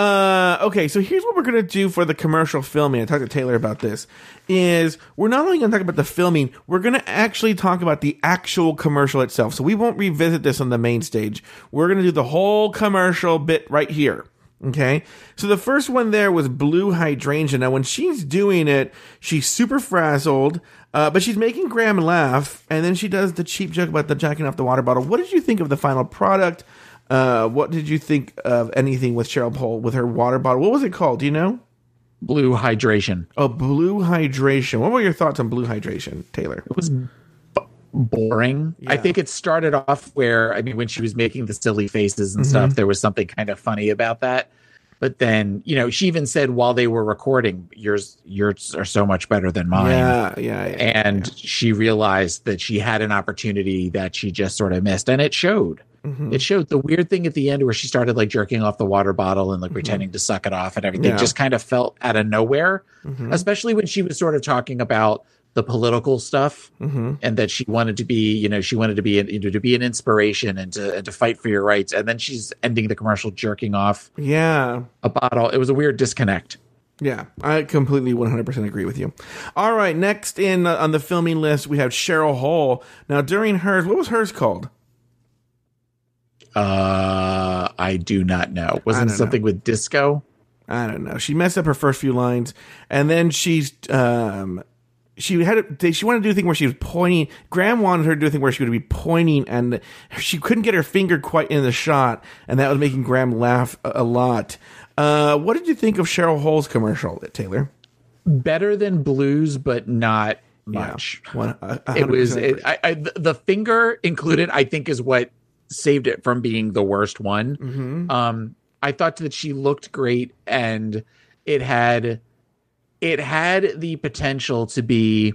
Uh, okay, so here's what we're gonna do for the commercial filming. I talked to Taylor about this. Is we're not only gonna talk about the filming, we're gonna actually talk about the actual commercial itself. So we won't revisit this on the main stage. We're gonna do the whole commercial bit right here. Okay, so the first one there was blue hydrangea. Now, when she's doing it, she's super frazzled, uh, but she's making Graham laugh, and then she does the cheap joke about the jacking off the water bottle. What did you think of the final product? Uh, what did you think of anything with Cheryl Cole with her water bottle? What was it called? Do you know? Blue hydration Oh, blue hydration. What were your thoughts on blue hydration, Taylor? it was b- boring. I think it started off where I mean, when she was making the silly faces and Mm-hmm. stuff, there was something kind of funny about that. But then, you know, she even said while they were recording, yours yours are so much better than mine. Yeah, yeah, yeah. and she realized that she had an opportunity that she just sort of missed and it showed Mm-hmm. it showed the weird thing at the end where she started like jerking off the water bottle and like pretending to suck it off and everything Mm-hmm. Yeah. Mm-hmm. just kind of felt out of nowhere especially when she was sort of talking about the political stuff Mm-hmm. and that she wanted to be you know she wanted to be an, you know, to be an inspiration and to, and to fight for your rights and then she's ending the commercial jerking off yeah. a bottle it was a weird disconnect Yeah, I completely 100% agree with you. All right, next in uh, on the filming list, we have Cheryl Hall. Now, during hers, what was hers called? Uh i do not know wasn't don't know. something with disco I don't know. She messed up her first few lines, and then she's um, she had a, she wanted to do a thing where she was pointing. Graham wanted her to do a thing where she would be pointing, and she couldn't get her finger quite in the shot, and that was making Graham laugh a, a lot. Uh, what did you think of Cheryl Hall's commercial, Taylor? better than blues, but not Yeah, much. one- a- a It was it. I, I, the finger included. I think is what saved it from being the worst one. Mm-hmm. Um, I thought that she looked great, and it had it had the potential to be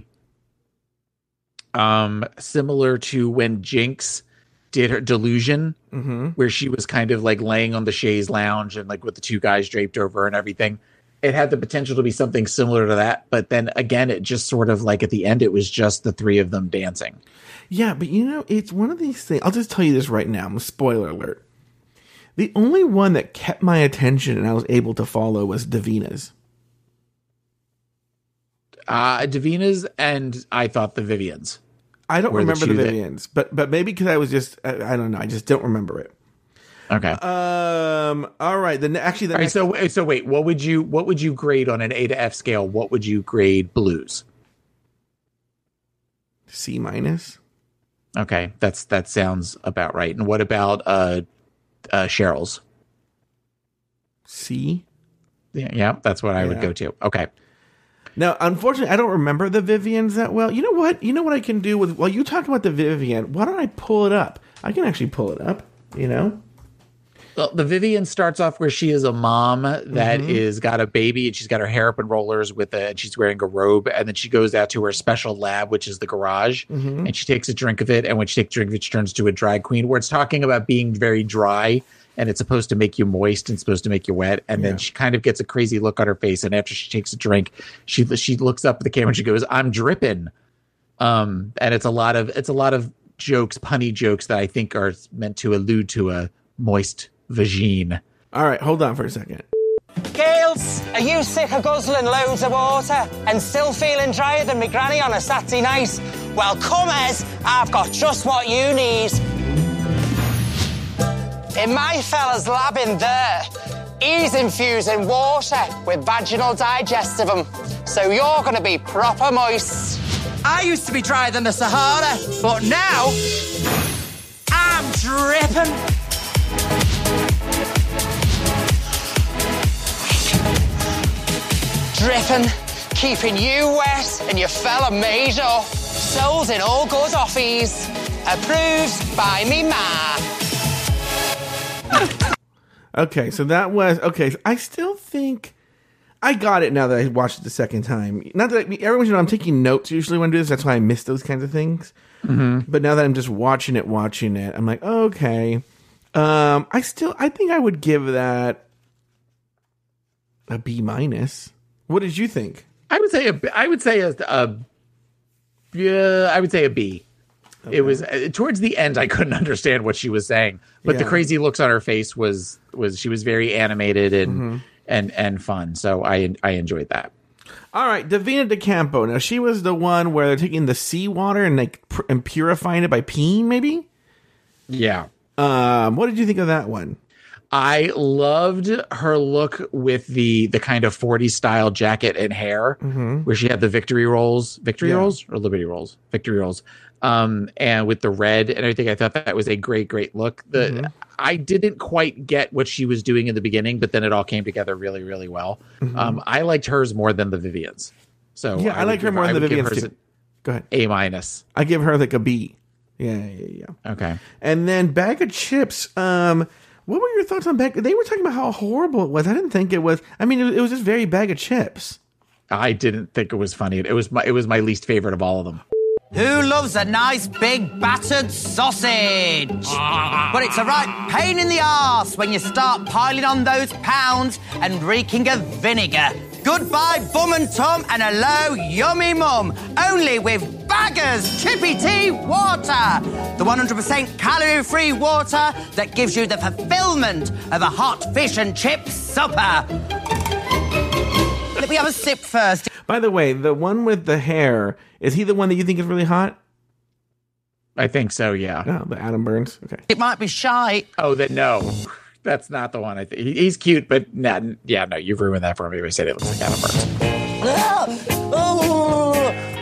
um similar to when Jinkx did her delusion Mm-hmm. where she was kind of like laying on the chaise lounge and like with the two guys draped over and everything. It had the potential to be something similar to that, but then again, it just sort of like at the end, it was just the three of them dancing. Yeah, but you know, it's one of these things. I'll just tell you this right now. I'm a spoiler alert. The only one that kept my attention and I was able to follow was Divina's. Uh, Divina's and I thought the Vivians. I don't Were the remember the two that- Vivians, but but maybe because I was just I, I don't know. I just don't remember it. Okay. Um. All right. Then actually the All right. So, so wait, what would you, what would you grade on an A to F scale? What would you grade blues? C minus. Okay. That's, that sounds about right. And what about, uh, uh, Cheryl's? C. Yeah. Yeah. That's what I would go to. Okay. Now, unfortunately, I don't remember the Vivians that well. You know what? You know what I can do with while you talk about the Vivienne. Why don't I pull it up? I can actually pull it up. You know. Well, the Vivienne starts off where she is a mom that that is got a baby and she's got her hair up in rollers with a and she's wearing a robe. And then she goes out to her special lab which is the garage and she takes a drink of it. And when she takes a drink of it she turns to a drag queen where it's talking about being very dry and it's supposed to make you moist and supposed to make you wet. And Yeah. then she kind of gets a crazy look on her face. And after she takes a drink she she looks up at the camera and she goes I'm dripping. Um and it's a lot of it's a lot of jokes punny jokes that I think are meant to allude to a moist vagine. All right. Hold on for a second. Girls, are you sick of guzzling loads of water and still feeling drier than me granny on a Saturday night? Well, come as I've got just what you need. In my fella's lab in there, he's infusing water with vaginal digestivum. So you're gonna be proper moist. I used to be drier than the Sahara, but now I'm dripping. Dripping, keeping you wet and your fella made up. Sold in all good offies. Approved by me ma. Okay, so that was okay. So I still think I got it now that I watched it the second time. Not that I, everyone should know I'm taking notes usually when I do this. That's why I miss those kinds of things. Mm-hmm. But now that I'm just watching it, watching it, I'm like, okay. Um, I still, I think I would give that a B minus. What did you think? I would say a B- I would say a, a yeah, I would say a B. It was uh, towards the end. I couldn't understand what she was saying, but the crazy looks on her face was was she was very animated and Mm-hmm. and and fun. So I I enjoyed that. All right, Divina de Campo. Now she was the one where they're taking the seawater and like pr- and purifying it by peeing, maybe. Yeah. Um, what did you think of that one? I loved her look with the the kind of 40s style jacket and hair, where she had the victory rolls, victory Yeah. rolls or liberty rolls, victory rolls, um, and with the red and everything. I thought that was a great, great look. The I didn't quite get what she was doing in the beginning, but then it all came together really, really well. Um, I liked hers more than the Vivienne's. So Yeah, I, would like her more I than the Vivienne's too. Go ahead. A minus. I give her like a B. Yeah, yeah, yeah. Okay. And then bag of chips. Um, what were your thoughts on bag? They were talking about how horrible it was. I didn't think it was. I mean, it, it was just very bag of chips. I didn't think it was funny. It was my it was my least favorite of all of them. Who loves a nice big battered sausage? But it's a right pain in the ass when you start piling on those pounds and reeking of vinegar. Goodbye, bum and Tom, and hello, yummy mum. Only with Baga's Chippy Tea Water. The 100% calorie free water that gives you the fulfillment of a hot fish and chip supper. Let me have a sip first. By the way, the one with the hair is he the one that you think is really hot? I think so. Yeah. No, the Adam Burns. Okay. It might be shy. Oh, that no, that's not the one. I think he's cute, but nah, yeah, no, you've ruined that for me. by said it looks like Adam Burns. Oh,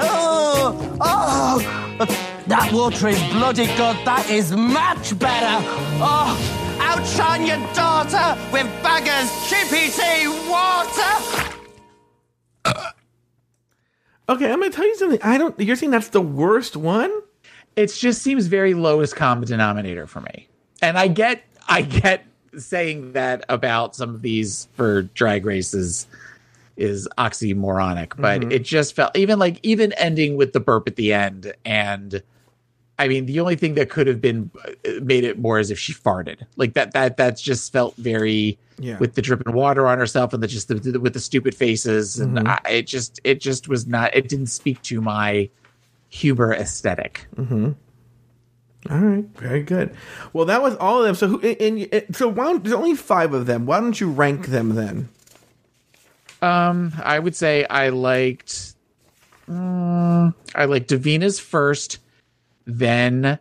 oh, oh. That water is bloody good. That is much better. Oh, outshine your daughter with Baga's Chippy Tea water. Okay, I'm gonna tell you something. I don't. You're saying that's the worst one? It just seems very lowest common denominator for me, and I get, I get saying that about some of these for drag races is oxymoronic, but mm-hmm. it just felt even like even ending with the burp at the end and. I mean, the only thing that could have been uh, made it more is if she farted, like that. That that's just felt very Yeah. with the dripping water on herself and the just the, the- with the stupid faces, and mm-hmm. I, it just it just was not. It didn't speak to my humor aesthetic. Mm-hmm. All right, very good. Well, that was all of them. So, who? And, and so, why don't, there's only five of them. Why don't you rank them then? Um, I would say I liked. mm, I liked Divina's first, then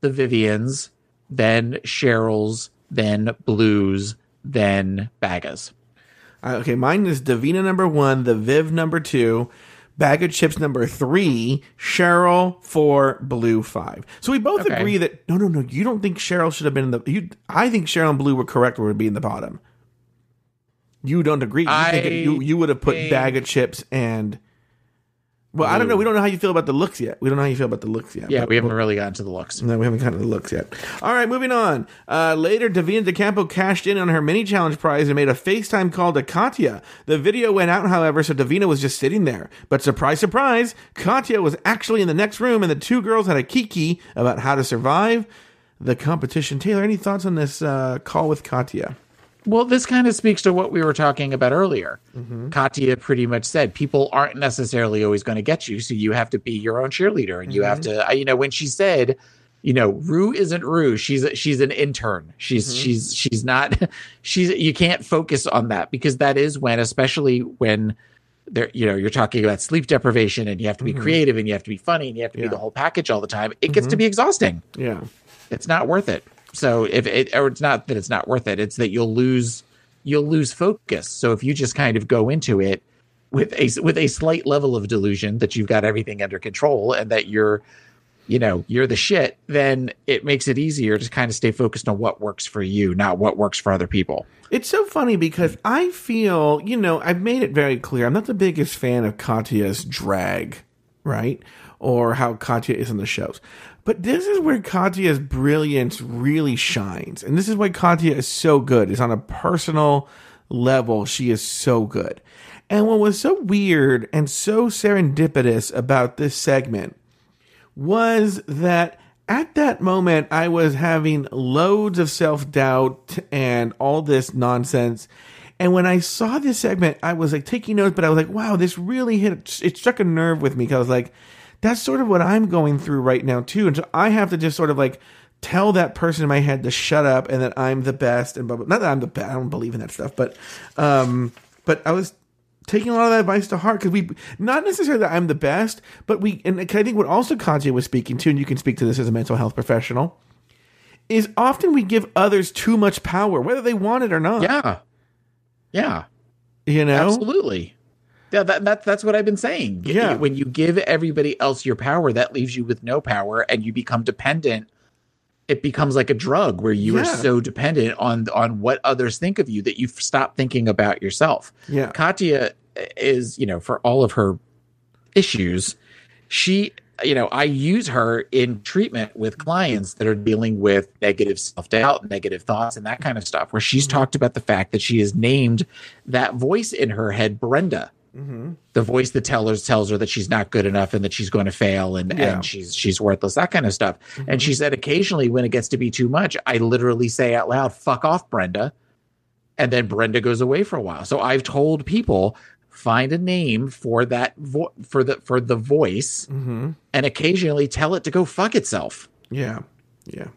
the Vivienne's, then Cheryl's, then Blue's, then Baga's. Uh, okay, mine is Divina number one, the Viv number two, Baga Chipz number three, Cheryl four, Blue five. So we both Okay. agree that no, no, no. You don't think Cheryl should have been in the. You, I think Cheryl and Blue were correct. Would be in the bottom. You don't agree. You think it- you, you would have put think- Baga Chipz and. Well, I don't know. We don't know how you feel about the looks yet. We don't know how you feel about the looks yet. Yeah, we haven't really gotten to the looks. no, we haven't gotten to the looks yet. All right, moving on. Uh, later, Divina de Campo cashed in on her mini challenge prize and made a FaceTime call to Katya. The video went out, however, so Divina was just sitting there. But surprise, surprise, Katya was actually in the next room, and the two girls had a kiki about how to survive the competition. Taylor, any thoughts on this uh, call with Katya? Well, this kind of speaks to what we were talking about earlier. Mm-hmm. Katya pretty much said people aren't necessarily always going to get you, so you have to be your own cheerleader, and you have Mm-hmm. to, uh, you know, when she said, you know, Ru isn't Ru. She's a, she's an intern. She's Mm-hmm. she's she's not. She's you can't focus on that because that is when, especially when there you know you're talking about sleep deprivation and you have to be creative and you have to be funny and you have to Mm-hmm. Yeah. be the whole package all the time it gets to be exhausting Yeah. it's not worth it so if it or it's not that it's not worth it it's that you'll lose you'll lose focus so if you just kind of go into it with a with a slight level of delusion that you've got everything under control and that you're you know you're the shit then it makes it easier to kind of stay focused on what works for you not what works for other people It's so funny because I feel, you know, I've made it very clear I'm not the biggest fan of Katya's drag, right? Or how Katya is in the shows. But this is where Katya's brilliance really shines. And this is why Katya is so good. Is on a personal level, she is so good. And what was so weird and so serendipitous about this segment was that at that moment I was having loads of self doubt and all this nonsense. And when I saw this segment, I was like taking notes, but I was like, wow, this really hit, it struck a nerve with me. Cause I was like, that's sort of what I'm going through right now too. And so I have to just sort of like tell that person in my head to shut up and that I'm the best and blah, blah. Not that I'm the best. I don't believe in that stuff, but, um, but I was taking a lot of that advice to heart because we not necessarily that I'm the best, but we and I think what also Katya was speaking to, and you can speak to this as a mental health professional, is often we give others too much power, whether they want it or not. yeah yeah you know, Absolutely. Yeah, that, that that's what I've been saying. Yeah. When you give everybody else your power, that leaves you with no power and you become dependent. It becomes like a drug where you are so dependent on on what others think of you that you stop thinking about yourself. Yeah. Katya uh, is, you know, for all of her issues, she you know, I use her in treatment with clients that are dealing with negative self doubt, negative thoughts, and that kind of stuff, where she's talked about the fact that she has named that voice in her head Brenda. Mm-hmm. The voice that tells tells her that she's not good enough and that she's going to fail and, Yeah. and she's she's worthless, that kind of stuff. And mm-hmm. she said occasionally when it gets to be too much, I literally say out loud, fuck off, Brenda. And then Brenda goes away for a while. So I've told people find a name for that vo- for the for the voice mm-hmm. and occasionally tell it to go fuck itself. Yeah, yeah.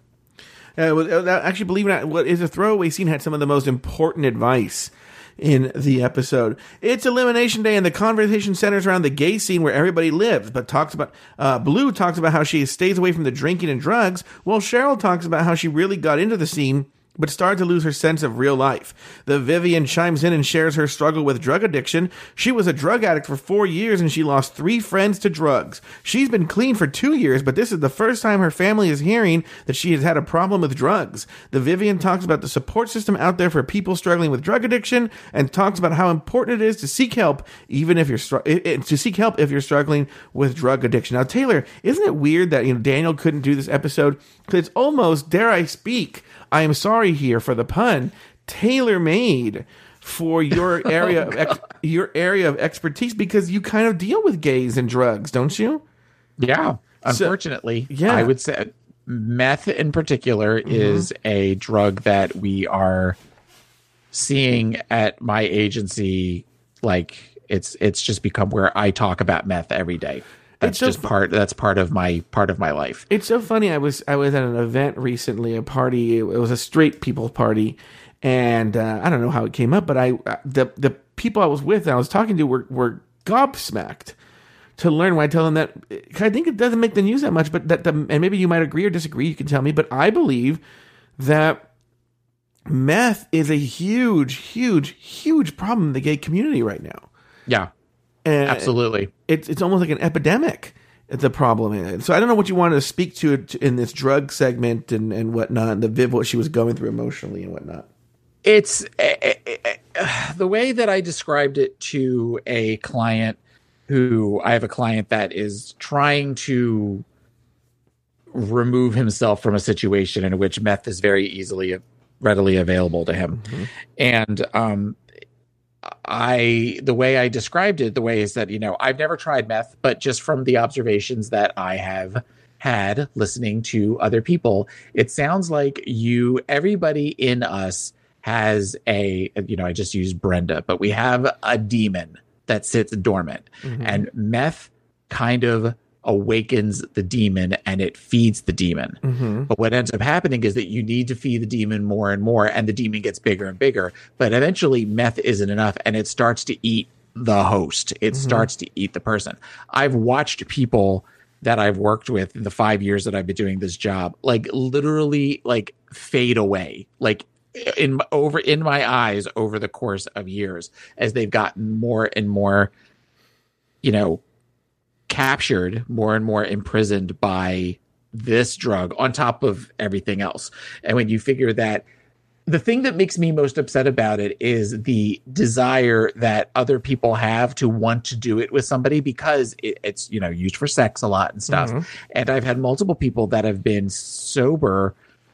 Uh, that- actually, believe it or not, what is a throwaway scene had some of the most important advice in the episode. It's Elimination Day, and the conversation centers around the gay scene where everybody lives. But talks about uh, Blue talks about how she stays away from the drinking and drugs, while Cheryl talks about how she really got into the scene but started to lose her sense of real life. The Vivienne chimes in and shares her struggle with drug addiction. She was a drug addict for four years and she lost three friends to drugs. She's been clean for two years, but this is the first time her family is hearing that she has had a problem with drugs. The Vivienne talks about the support system out there for people struggling with drug addiction and talks about how important it is to seek help, even if you're str- to seek help if you're struggling with drug addiction. Now, Taylor, isn't it weird that you know Daniel couldn't do this episode because it's almost, dare I speak, I am sorry here for the pun, tailor made for your area of ex- your area of expertise because you kind of deal with gays and drugs, don't you? Yeah. Unfortunately, yeah. Mm-hmm. I would say meth in particular is a drug that we are seeing at my agency like it's it's just become where I talk about meth every day. That's It's so just part that's part of my part of my life. It's so funny. I was I was at an event recently, a party. It was a straight people party, and uh, I don't know how it came up, but I the the people I was with, and I was talking to, were were gobsmacked to learn. When I tell them that I think it doesn't make the news that much, but that the and maybe you might agree or disagree. You can tell me, but I believe that meth is a huge, huge, huge problem in the gay community right now. Yeah. And Absolutely. it's it's almost like an epidemic. The problem is, so I don't know what you wanted to speak to in this drug segment and and whatnot, and the Viv what she was going through emotionally and whatnot. it's eh, eh, eh, the way that I described it to a client who I have a client that is trying to remove himself from a situation in which meth is very easily readily available to him. And um I the way I described it the way is that you know I've never tried meth but just from the observations that I have had listening to other people it sounds like you everybody in us has a you know I just used Brenda but we have a demon that sits dormant. Mm-hmm. And meth kind of awakens the demon and it feeds the demon mm-hmm. but what ends up happening is that you need to feed the demon more and more, and the demon gets bigger and bigger. But eventually, meth isn't enough, and it starts to eat the host. It mm-hmm. starts to eat the person. I've watched people that I've worked with in the five years that I've been doing this job, like literally like fade away, like in over in my eyes over the course of years as they've gotten more and more, you know, captured, more and more imprisoned by this drug on top of everything else. And when you figure that the thing that makes me most upset about it is the desire that other people have to want to do it with somebody because it, it's you know used for sex a lot and stuff mm-hmm. and i've had multiple people that have been sober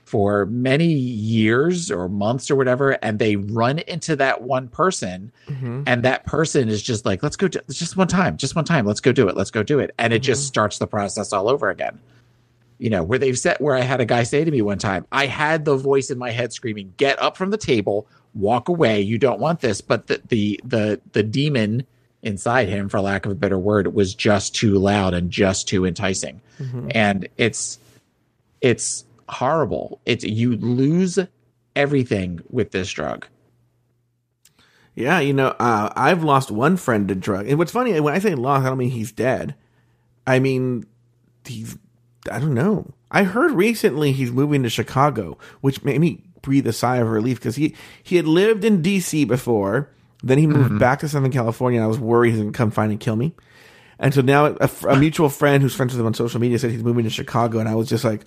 for many years or months or whatever and they run into that one person mm-hmm. and that person is just like let's go do, just one time just one time let's go do it let's go do it and it just mm-hmm. starts the process all over again you know, where they've said where I had a guy say to me one time, I had the voice in my head screaming, "Get up from the table, walk away. You don't want this." But the the the the demon inside him, for lack of a better word, was just too loud and just too enticing, mm-hmm. and it's it's horrible. It's you lose everything with this drug. Yeah, you know, uh, I've lost one friend to drug. And what's funny, when I say lost, I don't mean he's dead. I mean, he's, I don't know. I heard recently he's moving to Chicago, which made me breathe a sigh of relief because he, he had lived in D.C. before. Then he moved back to Southern California, and I was worried he's going to come find and kill me. And so now a, a mutual friend who's friends with him on social media said he's moving to Chicago, and I was just like.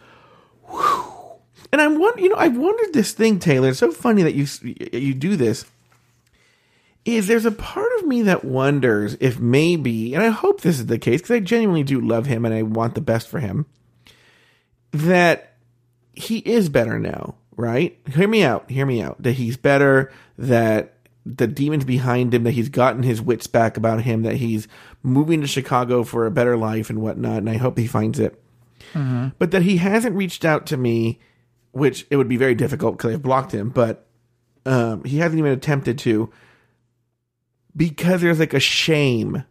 And I'm wondering, you know, I've wondered this thing, Taylor. It's so funny that you you do this is there's a part of me that wonders if maybe, and I hope this is the case because I genuinely do love him and I want the best for him, that he is better now, right? Hear me out, hear me out. That he's better, that the demons behind him, that he's gotten his wits back about him, that he's moving to Chicago for a better life and whatnot, and I hope he finds it. Mm-hmm. But that he hasn't reached out to me, which it would be very difficult because I've blocked him, but um, he hasn't even attempted to because there's like a shame.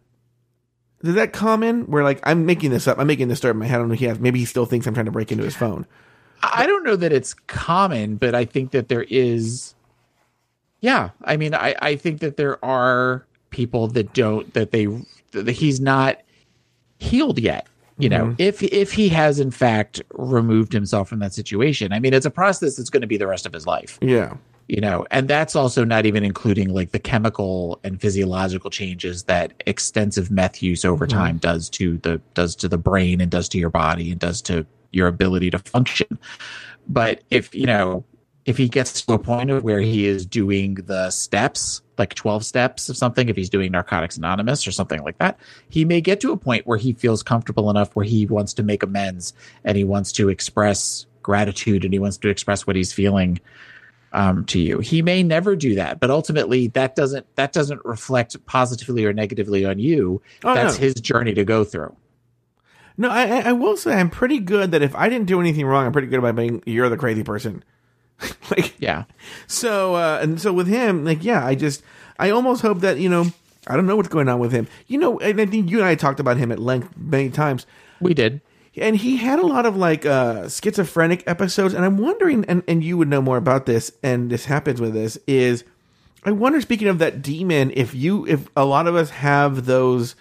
Is that common? Where like I'm making this up. I'm making this story in my head. I don't know. He has maybe he still thinks I'm trying to break into his phone. I don't know that it's common, but I think that there is. Yeah, I mean, I I think that there are people that don't that they that he's not healed yet. You know, mm-hmm. if if he has in fact removed himself from that situation, I mean, it's a process that's going to be the rest of his life. Yeah. You know, and that's also not even including like the chemical and physiological changes that extensive meth use over mm-hmm. time does to the does to the brain and does to your body and does to your ability to function. But if you know, if he gets to a point of where he is doing the steps, like 12 steps of something, if he's doing Narcotics Anonymous or something like that, he may get to a point where he feels comfortable enough where he wants to make amends and he wants to express gratitude and he wants to express what he's feeling um, to you. He may never do that, but ultimately that doesn't that doesn't reflect positively or negatively on you. Oh, That's no. his journey to go through. No, I, I- I will say I'm pretty good that if I didn't do anything wrong, I'm pretty good about being you're the crazy person. like Yeah. so, uh, and so with him, like yeah, I just I almost hope that you know I don't know what's going on with him. You know, and I think you and I talked about him at length many times. We did. and he had a lot of like uh schizophrenic episodes and i'm wondering and, and you would know more about this and this happens with this is i wonder speaking of that demon if you if a lot of us have those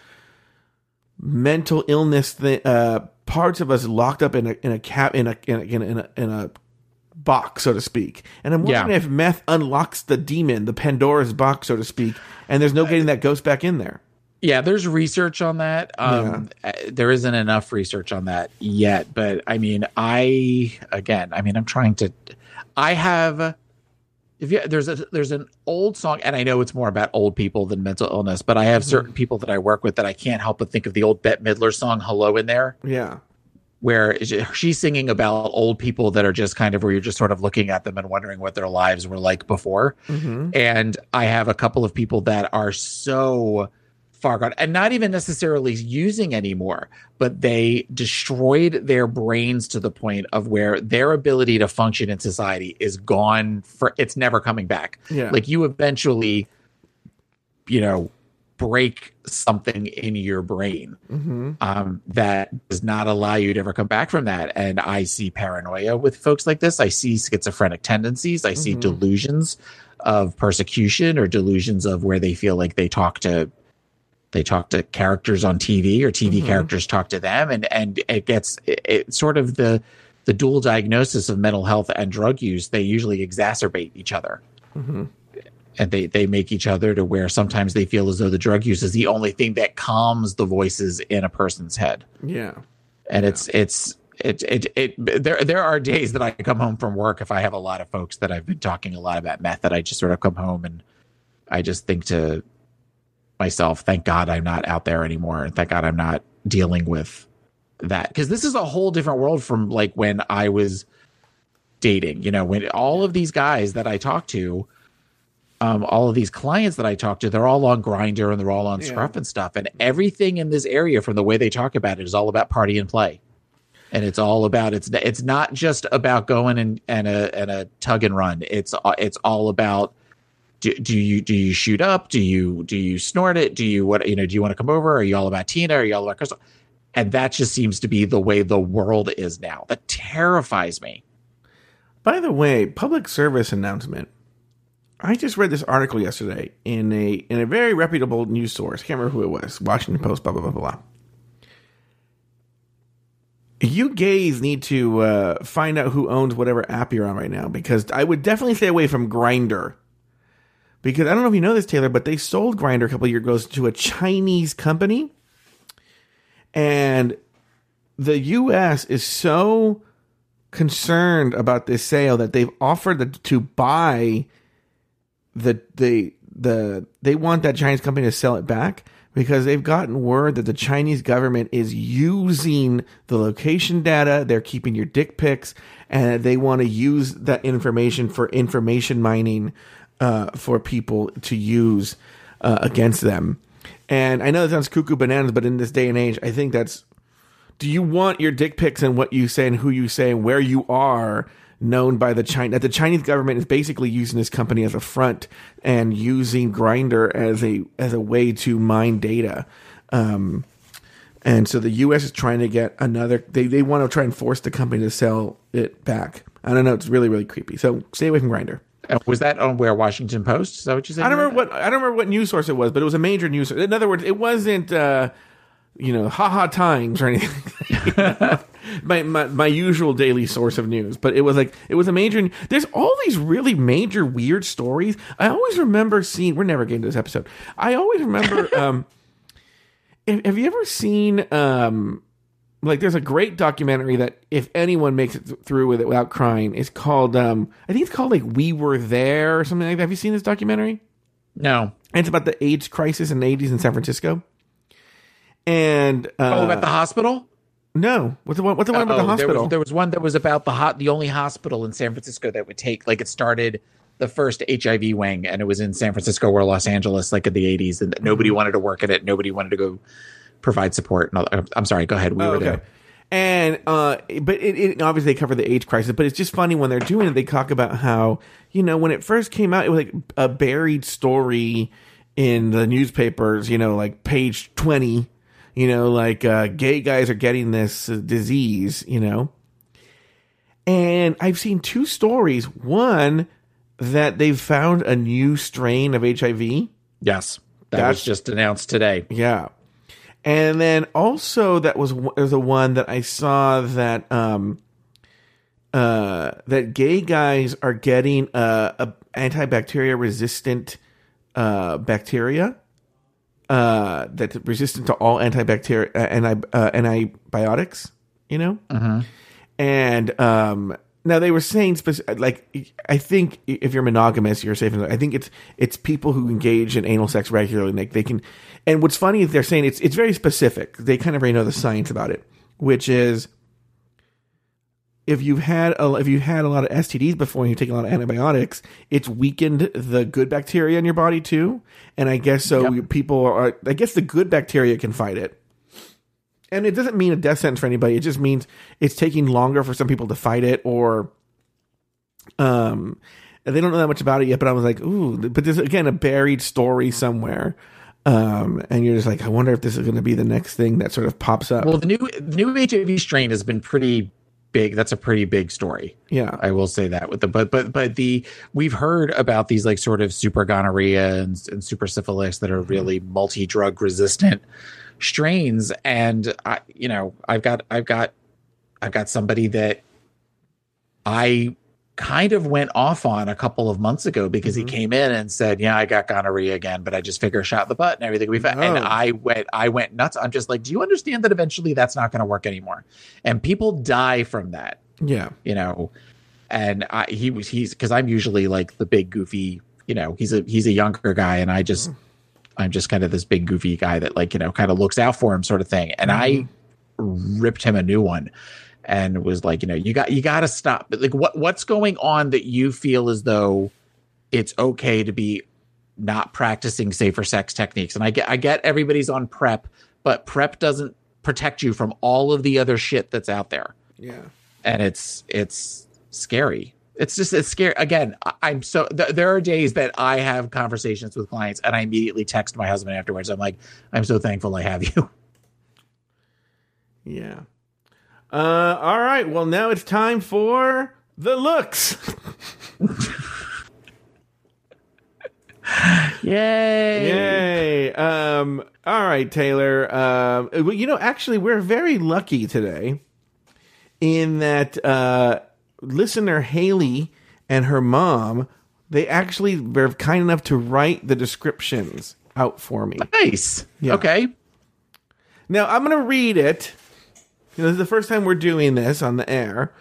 mental illness th- uh parts of us locked up in a in a cap in a in a, in a, in a, in a box so to speak and i'm wondering Yeah. if meth unlocks the demon the pandora's box so to speak and there's no getting that ghost back in there Yeah, there's research on that. Um, uh, There isn't enough research on that yet, but I mean, I again, I mean, I'm trying to. I have. If you, there's a there's an old song, and I know it's more about old people than mental illness, but I have certain people that I work with that I can't help but think of the old Bette Midler song "Hello" in there, yeah where she's singing about old people that are just kind of where you're just sort of looking at them and wondering what their lives were like before. Mm-hmm. And I have a couple of people that are so far gone and not even necessarily using anymore, but they destroyed their brains to the point of where their ability to function in society is gone for it's never coming back. Yeah. Like you eventually, you know, break something in your brain mm-hmm. um, that does not allow you to ever come back from that. And I see paranoia with folks like this. I see schizophrenic tendencies. I see mm-hmm. delusions of persecution or delusions of where they feel like they talk to they talk to characters on TV or TV mm-hmm. characters talk to them and and it gets it, it's sort of the the dual diagnosis of mental health and drug use they usually exacerbate each other and they they make each other to where sometimes they feel as though the drug use is the only thing that calms the voices in a person's head Yeah. and it's it's it, it it there there are days that I come home from work if I have a lot of folks that I've been talking a lot about meth that I just sort of come home and I just think to myself, thank God I'm not out there anymore, and thank God I'm not dealing with that because this is a whole different world from like when I was dating. You know, when all of these guys that I talk to, um, all of these clients that I talk to, they're all on Grindr and they're all on Scruff and stuff, and everything in this area from the way they talk about it is all about party and play and it's all about it's it's not just about going and and a and a tug and run. It's it's all about do, do you do you shoot up? Do you do you snort it? Do you what you know? Do you want to come over? Are you all about Tina? Are you all about Crystal? And that just seems to be the way the world is now. That terrifies me. By the way, public service announcement. I just read this article yesterday in a in a very reputable news source. Can't remember who it was. Washington Post. Blah blah blah blah. You gays need to uh, find out who owns whatever app you're on right now because I would definitely stay away from Grindr. Because I don't know if you know this, Taylor, but they sold Grindr a couple years ago to a Chinese company, and the U.S. is so concerned about this sale that they've offered to buy the the the they want that Chinese company to sell it back because they've gotten word that the Chinese government is using the location data, they're keeping your dick pics, and they want to use that information for information mining uh, for people to use uh, against them. And I know that sounds cuckoo bananas, but in this day and age, I think that's do you want your dick pics and what you say and who you say and where you are known by the China that the Chinese government is basically using this company as a front and using Grindr as a as a way to mine data. Um, and so the US is trying to get another they, they want to try and force the company to sell it back. I don't know, it's really, really creepy. So stay away from Grindr. Uh, Was that on where Washington Post? Is that what you said? I don't remember what I don't remember what news source it was, but it was a major news. source. In other words, it wasn't uh, you know haha times or anything. my, my my usual daily source of news, but it was like it was a major. There's all these really major weird stories. I always remember seeing. We're never getting to this episode. I always remember. um, have, have you ever seen um, like there's a great documentary that if anyone makes it th- through with it without crying, it's called um, I think it's called like We Were There or something like that. Have you seen this documentary? No. And it's about the AIDS crisis in the 80s in San Francisco. And uh, Oh, about the hospital. no, what's the one? What's the one about the Oh, there was- hospital? There was, one that was about the hot, the only hospital in San Francisco that would take like it started the first HIV wing, and it was in San Francisco or Los Angeles, like in the eighties, and nobody Mm-hmm. wanted to work in it. Nobody wanted to go provide support. And all, I'm sorry. Go ahead. We Oh, were okay. there. And uh, but it, it obviously they cover the AIDS crisis, but it's just funny when they're doing it. They talk about how you know when it first came out, it was like a buried story in the newspapers. You know, like page twenty. You know, like uh, gay guys are getting this uh, disease. You know, and I've seen two stories. One that they've found a new strain of HIV. Yes, that That's- was just announced today. Yeah. And then also that was the one that I saw that um uh that gay guys are getting uh, a antibacteria resistant uh bacteria uh that's resistant to all antibacteria uh, anti, uh, antibiotics, you know? And um now they were saying spec- like I think if you're monogamous, you're safe. I think it's it's people who engage in anal sex regularly. Like they can, and what's funny is they're saying it's it's very specific. They kind of already know the science about it, which is if you've had a, if you had a lot of STDs before and you take a lot of antibiotics, it's weakened the good bacteria in your body too. And I guess so. People are. I guess the good bacteria can fight it and it doesn't mean a death sentence for anybody. It just means it's taking longer for some people to fight it, or um, they don't know that much about it yet. But I was like, ooh, but there's again a buried story somewhere, um, and you're just like, I wonder if this is going to be the next thing that sort of pops up. Well, the new the new HIV strain has been pretty big. That's a pretty big story. Yeah. I will say that with the but but but the we've heard about these like sort of super gonorrhea and, and super syphilis that are mm-hmm. really multi drug resistant strains, and I you know I've got I've got I've got somebody that I kind of went off on a couple of months ago because he mm-hmm. came in and said, "Yeah, I got gonorrhea again, but I just figure shot the butt and everything be fine." And. I went, I went nuts. I'm just like, "Do you understand that eventually that's not going to work anymore?" And people die from that, Yeah. you know. And I, he was, he's because I'm usually like the big goofy, you know. He's a he's a younger guy, and I just, mm-hmm. I'm just kind of this big goofy guy that like you know kind of looks out for him, sort of thing. And I mm-hmm. ripped him a new one and was like, you know, you got you got to stop. But like, what what's going on that you feel as though it's okay to be not practicing safer sex techniques? And I get I get everybody's on PrEP, but PrEP doesn't protect you from all of the other shit that's out there, Yeah. and it's it's scary. It's just it's scary. Again, I- I'm so th- there are days that I have conversations with clients, and I immediately text my husband afterwards. I'm like, I'm so thankful I have you. Yeah. Uh, all right. Well, now it's time for the looks. Yay! Yay. Um, all right, Taylor. Um, well, you know, actually, we're very lucky today in that uh, listener Haley and her mom, they actually were kind enough to write the descriptions out for me. Nice. Yeah. Okay. Now I'm going to read it. You know, this is the first time we're doing this on the air,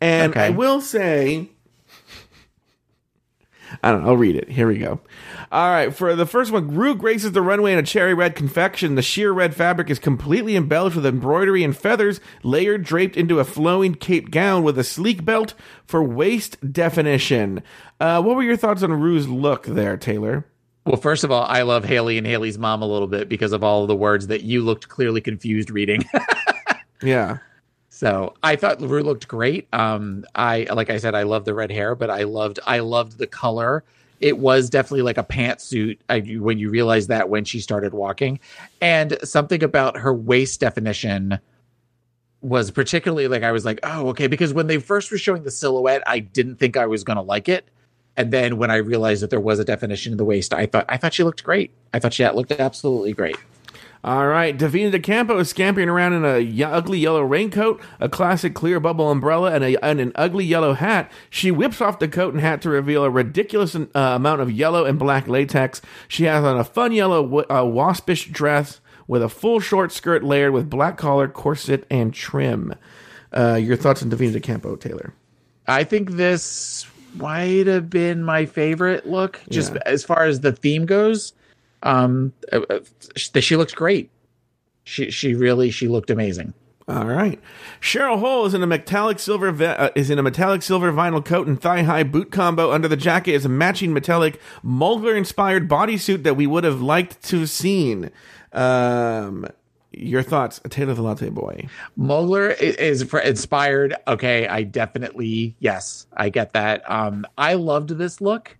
and Okay. I will say, I don't know. I'll read it. Here we go. All right, for the first one, Ru graces the runway in a cherry red confection. The sheer red fabric is completely embellished with embroidery and feathers, layered, draped into a flowing cape gown with a sleek belt for waist definition. Uh, what were your thoughts on Ru's look there, Taylor? Well, first of all, I love Haley and Haley's mom a little bit because of all of the words that you looked clearly confused reading. Yeah. so I thought LaRue looked great. Um, I like I said, I love the red hair, but I loved I loved the color. It was definitely like a pantsuit. I, when you realize that when she started walking, and something about her waist definition was particularly like I was like, oh, okay, because when they first were showing the silhouette, I didn't think I was gonna like it. And then when I realized that there was a definition in the waist, I thought I thought she looked great. I thought she looked absolutely great. All right, Divina de Campo is scampering around in a y- ugly yellow raincoat, a classic clear bubble umbrella, and, a, and an ugly yellow hat. She whips off the coat and hat to reveal a ridiculous uh, amount of yellow and black latex. She has on a fun yellow w- uh, waspish dress with a full short skirt layered with black collar, corset, and trim. Uh, your thoughts on Divina de Campo, Taylor? I think this might have been my favorite look, just Yeah. as far as the theme goes. Um, uh, uh, she, looks great. She she really she looked amazing. All right. Cheryl Hole is in a metallic silver uh, is in a metallic silver vinyl coat and thigh high boot combo. Under the jacket is a matching metallic Mugler inspired bodysuit that we would have liked to have seen. Um, your thoughts, Taylor the Latte Boy? Mugler is inspired. Okay, I definitely yes, I get that. Um, I loved this look.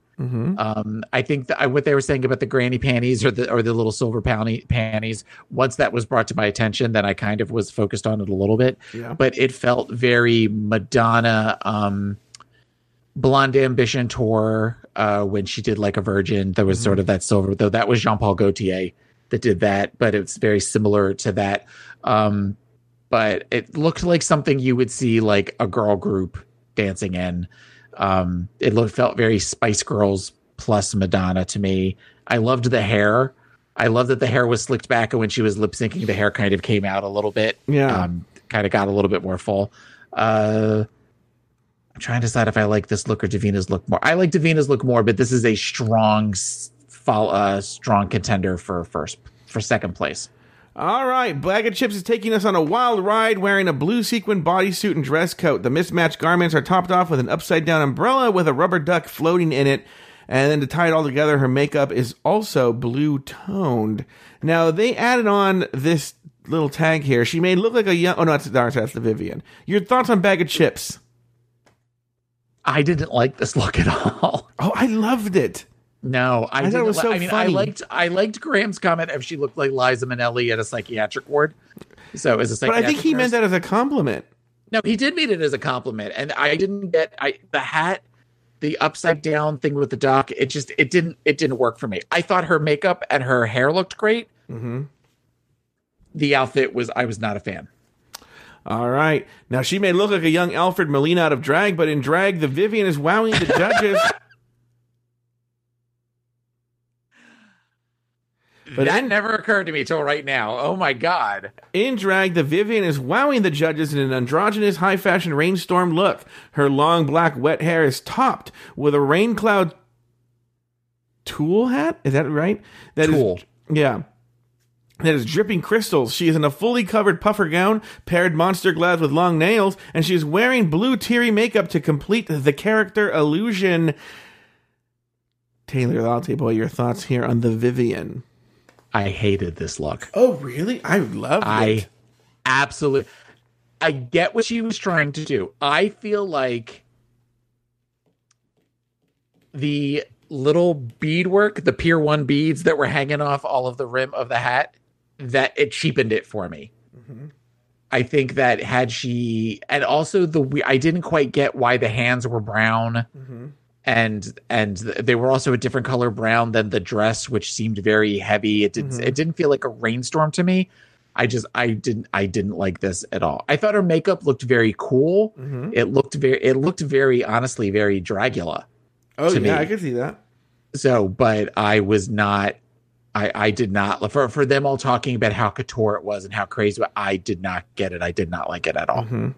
Um, I think that what they were saying about the granny panties or the or the little silver panty, panties. Once that was brought to my attention, then I kind of was focused on it a little bit. Yeah. But it felt very Madonna. Um, Blonde Ambition tour uh, when she did like a Virgin. There was sort of that silver, though that was Jean Paul Gaultier that did that, but it's very similar to that. Um, but it looked like something you would see like a girl group dancing in. Um, it looked felt very Spice Girls plus Madonna to me. I loved the hair. I love that the hair was slicked back, and when she was lip syncing, the hair kind of came out a little bit. Yeah. um, kind of got a little bit more full. Uh, I'm trying to decide if I like this look or Divina's look more. I like Divina's look more, but this is a strong, uh, strong contender for first for second place. All right, Baga Chipz is taking us on a wild ride wearing a blue sequin bodysuit and dress coat. The mismatched garments are topped off with an upside down umbrella with a rubber duck floating in it. And then to tie it all together, her makeup is also blue toned. Now, they added on this little tag here. She may look like a young. Oh, no, that's, that's, that's the Vivienne. Your thoughts on Baga Chipz? I didn't like this look at all. Oh, I loved it. No, I, thought it was li- so I mean, funny. I liked I liked Graham's comment if she looked like Liza Minnelli at a psychiatric ward. So as a But I think he meant that as a compliment. No, he did mean it as a compliment, and I didn't get I the hat, the upside down thing with the duck. It just it didn't it didn't work for me. I thought her makeup and her hair looked great. Mm-hmm. The outfit was I was not a fan. All right. Now she may look like a young Alfred Molina out of drag, but in drag, the Vivienne is wowing the judges. But that never occurred to me till right now. Oh my god. In drag, the Vivienne is wowing the judges in an androgynous high fashion rainstorm look. Her long black wet hair is topped with a rain cloud tulle hat. Is that right? That is- Tulle. yeah. That is dripping crystals. She is in a fully covered puffer gown, paired monster gloves with long nails, and she is wearing blue teary makeup to complete the character illusion. Taylor Latte Boy, your thoughts here on the Vivienne? I hated this look. Oh, really? I love I it. absolutely I get what she was trying to do. I feel like the little beadwork, the Pier 1 beads that were hanging off all of the rim of the hat, that it cheapened it for me. Mm-hmm. I think that had she and also the we- I didn't quite get why the hands were brown mm-hmm. And and they were also a different color brown than the dress which seemed very heavy. It didn't mm-hmm. it didn't feel like a rainstorm to me. I just i didn't i didn't like this at all. I thought her makeup looked very cool. Mm-hmm. It looked very it looked very honestly very dragula Oh, yeah, me. I can see that. so but i was not i i did not for for them all talking about how couture it was and how crazy i did not get it. I did not like it at all mm-hmm.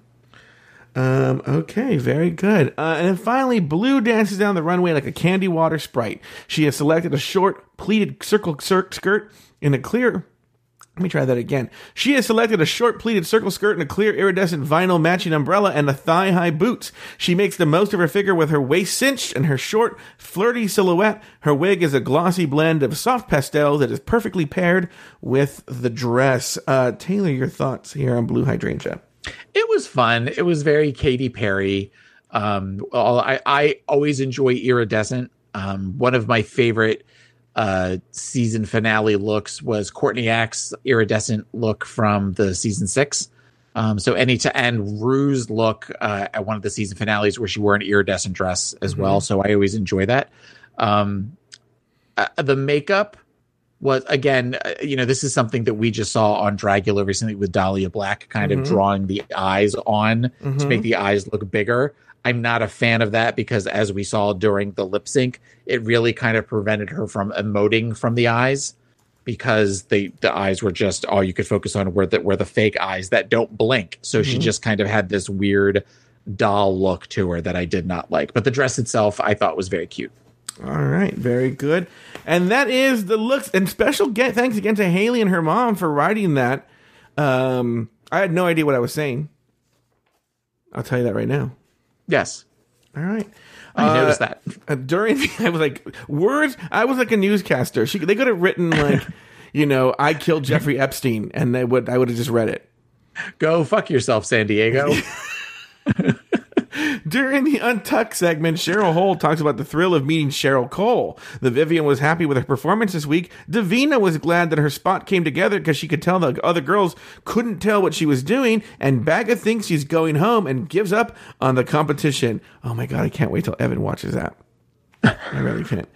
Um, okay, very good. Uh, and then finally, Blue dances down the runway like a candy water sprite. She has selected a short pleated circle cir- skirt in a clear. Let me try that again. She has selected a short pleated circle skirt and a clear iridescent vinyl matching umbrella and a thigh high boots. She makes the most of her figure with her waist cinched and her short, flirty silhouette. Her wig is a glossy blend of soft pastels that is perfectly paired with the dress. Uh, Taylor, your thoughts here on Blue Hydrangea? It was fun. It was very Katy Perry. Um, I, I always enjoy iridescent. Um, one of my favorite uh, season finale looks was Courtney Act's iridescent look from the season six. Um, so any to and Ru's look uh, at one of the season finales where she wore an iridescent dress as well. So I always enjoy that. Um, uh, the makeup was again, uh, you know, this is something that we just saw on Dragula recently with Dahlia Black, kind of mm-hmm. drawing the eyes on to make mm-hmm. the eyes look bigger. I'm not a fan of that because, as we saw during the lip sync, it really kind of prevented her from emoting from the eyes because the the eyes were just all you could focus on were the were the fake eyes that don't blink. So she mm-hmm. just kind of had this weird doll look to her that I did not like. But the dress itself, I thought was very cute. All right, very good. And that is the looks. And special get thanks again to Haley and her mom for writing that. Um, I had no idea what I was saying. I'll tell you that right now. Yes, All right. I Uh, noticed that. Uh, during the, I was like words. I was like a newscaster. She they could have written like, you know, I killed Jeffrey Epstein, and they would I would have just read it. Go fuck yourself, San Diego. During the Untucked segment, Cheryl Hole talks about the thrill of meeting Cheryl Cole. The Vivienne was happy with her performance this week. Divina was glad that her spot came together because she could tell the other girls couldn't tell what she was doing. And Baga thinks she's going home and gives up on the competition. Oh my god, I can't wait till Evan watches that. I really can't.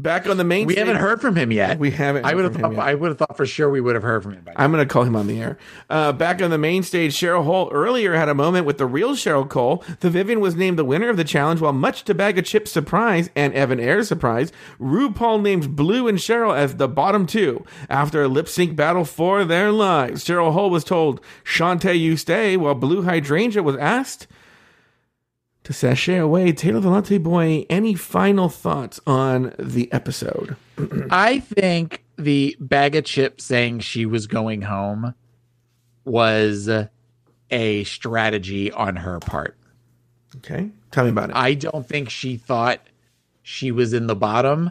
Back on the main we stage- haven't heard from him yet. We haven't I heard would have from thought. him yet. I would have thought for sure we would have heard from him. By now. I'm going to call him on the air. Uh, back on the main stage, Cheryl Hole earlier had a moment with the real Cheryl Cole. The Vivienne was named the winner of the challenge, while much to Baga Chipz' surprise and Evan Air's surprise, RuPaul named Blue and Cheryl as the bottom two. After a lip sync battle for their lives, Cheryl Hole was told, Shantae, you stay, while Blue Hydrangea was asked to sashay away. Taylor the Latte Boy, any final thoughts on the episode? I think the Baga Chipz saying she was going home was a strategy on her part. Okay, tell me about it. I don't think she thought she was in the bottom,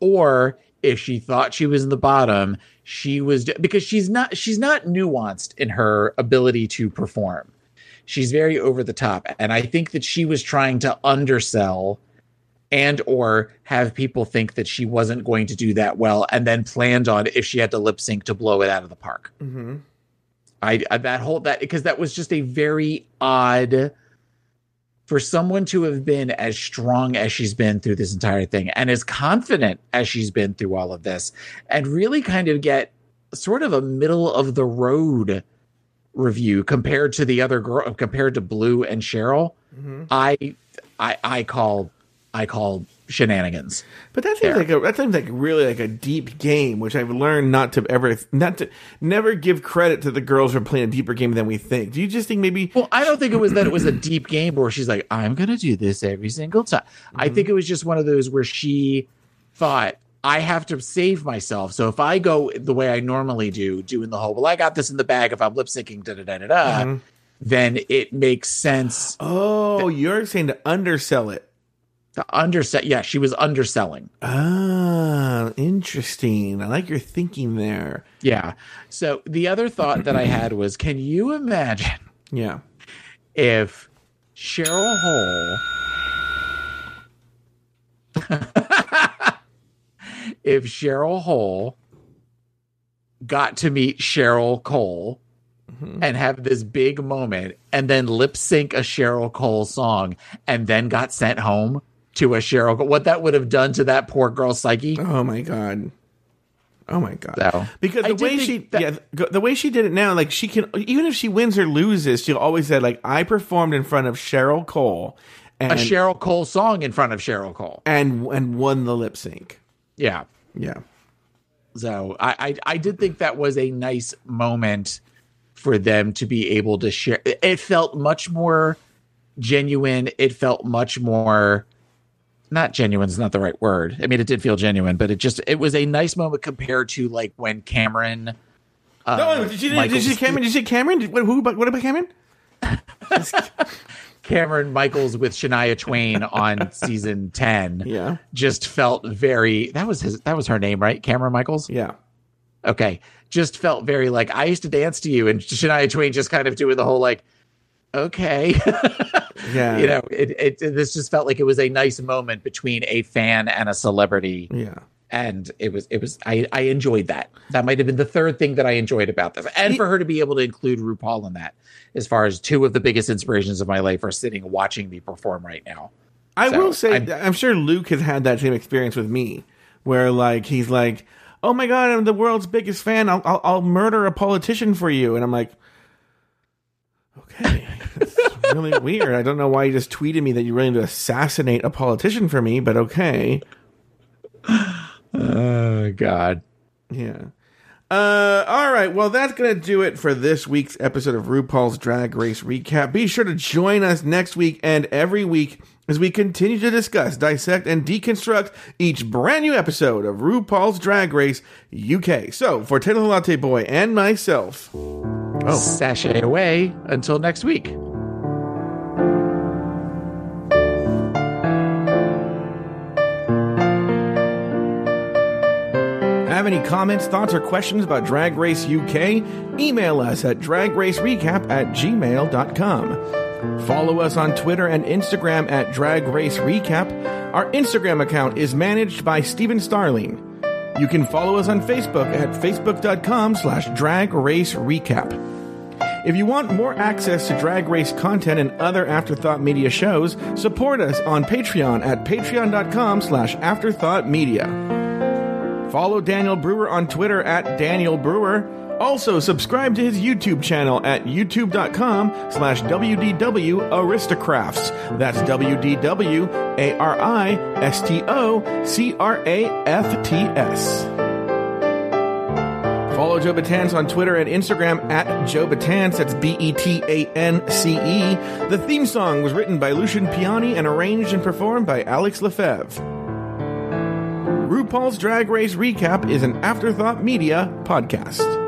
or if she thought she was in the bottom, she was because she's not she's not nuanced in her ability to perform. She's very over the top, and I think that she was trying to undersell and or have people think that she wasn't going to do that well and then planned on if she had to lip sync to blow it out of the park. Mm-hmm. I, I that whole that because that was just a very odd for someone to have been as strong as she's been through this entire thing and as confident as she's been through all of this and really kind of get sort of a middle of the road review compared to the other girl compared to Blue and Cheryl. Mm-hmm. I I I call I call shenanigans. But that seems There. like a that seems like really like a deep game, which I've learned not to ever not to never give credit to the girls who are playing a deeper game than we think. Do you just think maybe Well, I don't think it was that it was a deep game where she's like, I'm gonna do this every single time. I mm-hmm. think it was just one of those where she thought, I have to save myself. So if I go the way I normally do, doing the whole, well, I got this in the bag if I'm lip syncing, da da da da da, then it makes sense Oh, you're saying to undersell it. to undersell. Yeah, she was underselling. Ah, interesting. I like your thinking there. Yeah. So the other thought that I had was, can you imagine Yeah. if Cheryl Hole if Cheryl Hole got to meet Cheryl Cole mm-hmm. and have this big moment and then lip sync a Cheryl Cole song and then got sent home to a Cheryl Cole, what that would have done to that poor girl's psyche. Oh my god. Oh my god. So, because the way she that- yeah the- the way she did it now like she can even if she wins or loses she'll always say like I performed in front of Cheryl Cole and A Cheryl Cole song in front of Cheryl Cole. and and won the lip sync. Yeah. Yeah. So I, I I did think that was a nice moment for them to be able to share. It- It felt much more genuine. It felt much more not genuine is not the right word. I mean, it did feel genuine, but it just it was a nice moment compared to like when Cameron. Uh, No, did you, did you Michaels- say Cameron? Did you say Cameron? Did, what, who, about- what about Cameron? Cameron Michaels with Shania Twain on season ten. Yeah. just felt very. That was his. That was her name, right? Cameron Michaels. Yeah. okay just felt very like i used to dance to you and shania twain just kind of doing the whole like okay Yeah. you know it, it this just felt like it was a nice moment between a fan and a celebrity Yeah. And it was it was i i enjoyed that. That might have been the third thing that i enjoyed about this and for her to be able to include rupaul in that as far as two of the biggest inspirations of my life are sitting watching me perform right now. I So, will say, I'm- I'm, sure Luke has had that same experience with me, where like he's like, "Oh my god, I'm the world's biggest fan. I'll I'll, I'll murder a politician for you," and I'm like, "Okay, it's really weird. I don't know why you just tweeted me that you're willing to assassinate a politician for me, but okay, oh god yeah." Uh, all right. Well, that's gonna do it for this week's episode of RuPaul's Drag Race recap. Be sure to join us next week and every week as we continue to discuss, dissect, and deconstruct each brand new episode of RuPaul's Drag Race UK. So, for Taylor the Latte Boy and myself, oh, sashay away until next week have any comments, thoughts, or questions about Drag Race UK? Email us at dragracerecap at gmail.com. Follow us on Twitter and Instagram at Drag Race Recap. Our Instagram account is managed by Steven Starling. You can follow us on Facebook at facebook.com slash drag race recap. If you want more access to Drag Race content and other Afterthought Media shows, support us on Patreon at patreon.com slash afterthought media. Follow Daniel Brewer on Twitter at Daniel Brewer. Also, subscribe to his YouTube channel at youtube.com slash WDW Aristocrafts. That's W-D-W A-R-I-S-T-O-C-R-A-F-T-S. Follow Joe Betance on Twitter and Instagram at Joe Betance. That's B E T A N C E. The theme song was written by Lucian Piani and arranged and performed by Alex Lefebvre. RuPaul's Drag Race Recap is an Afterthought Media podcast.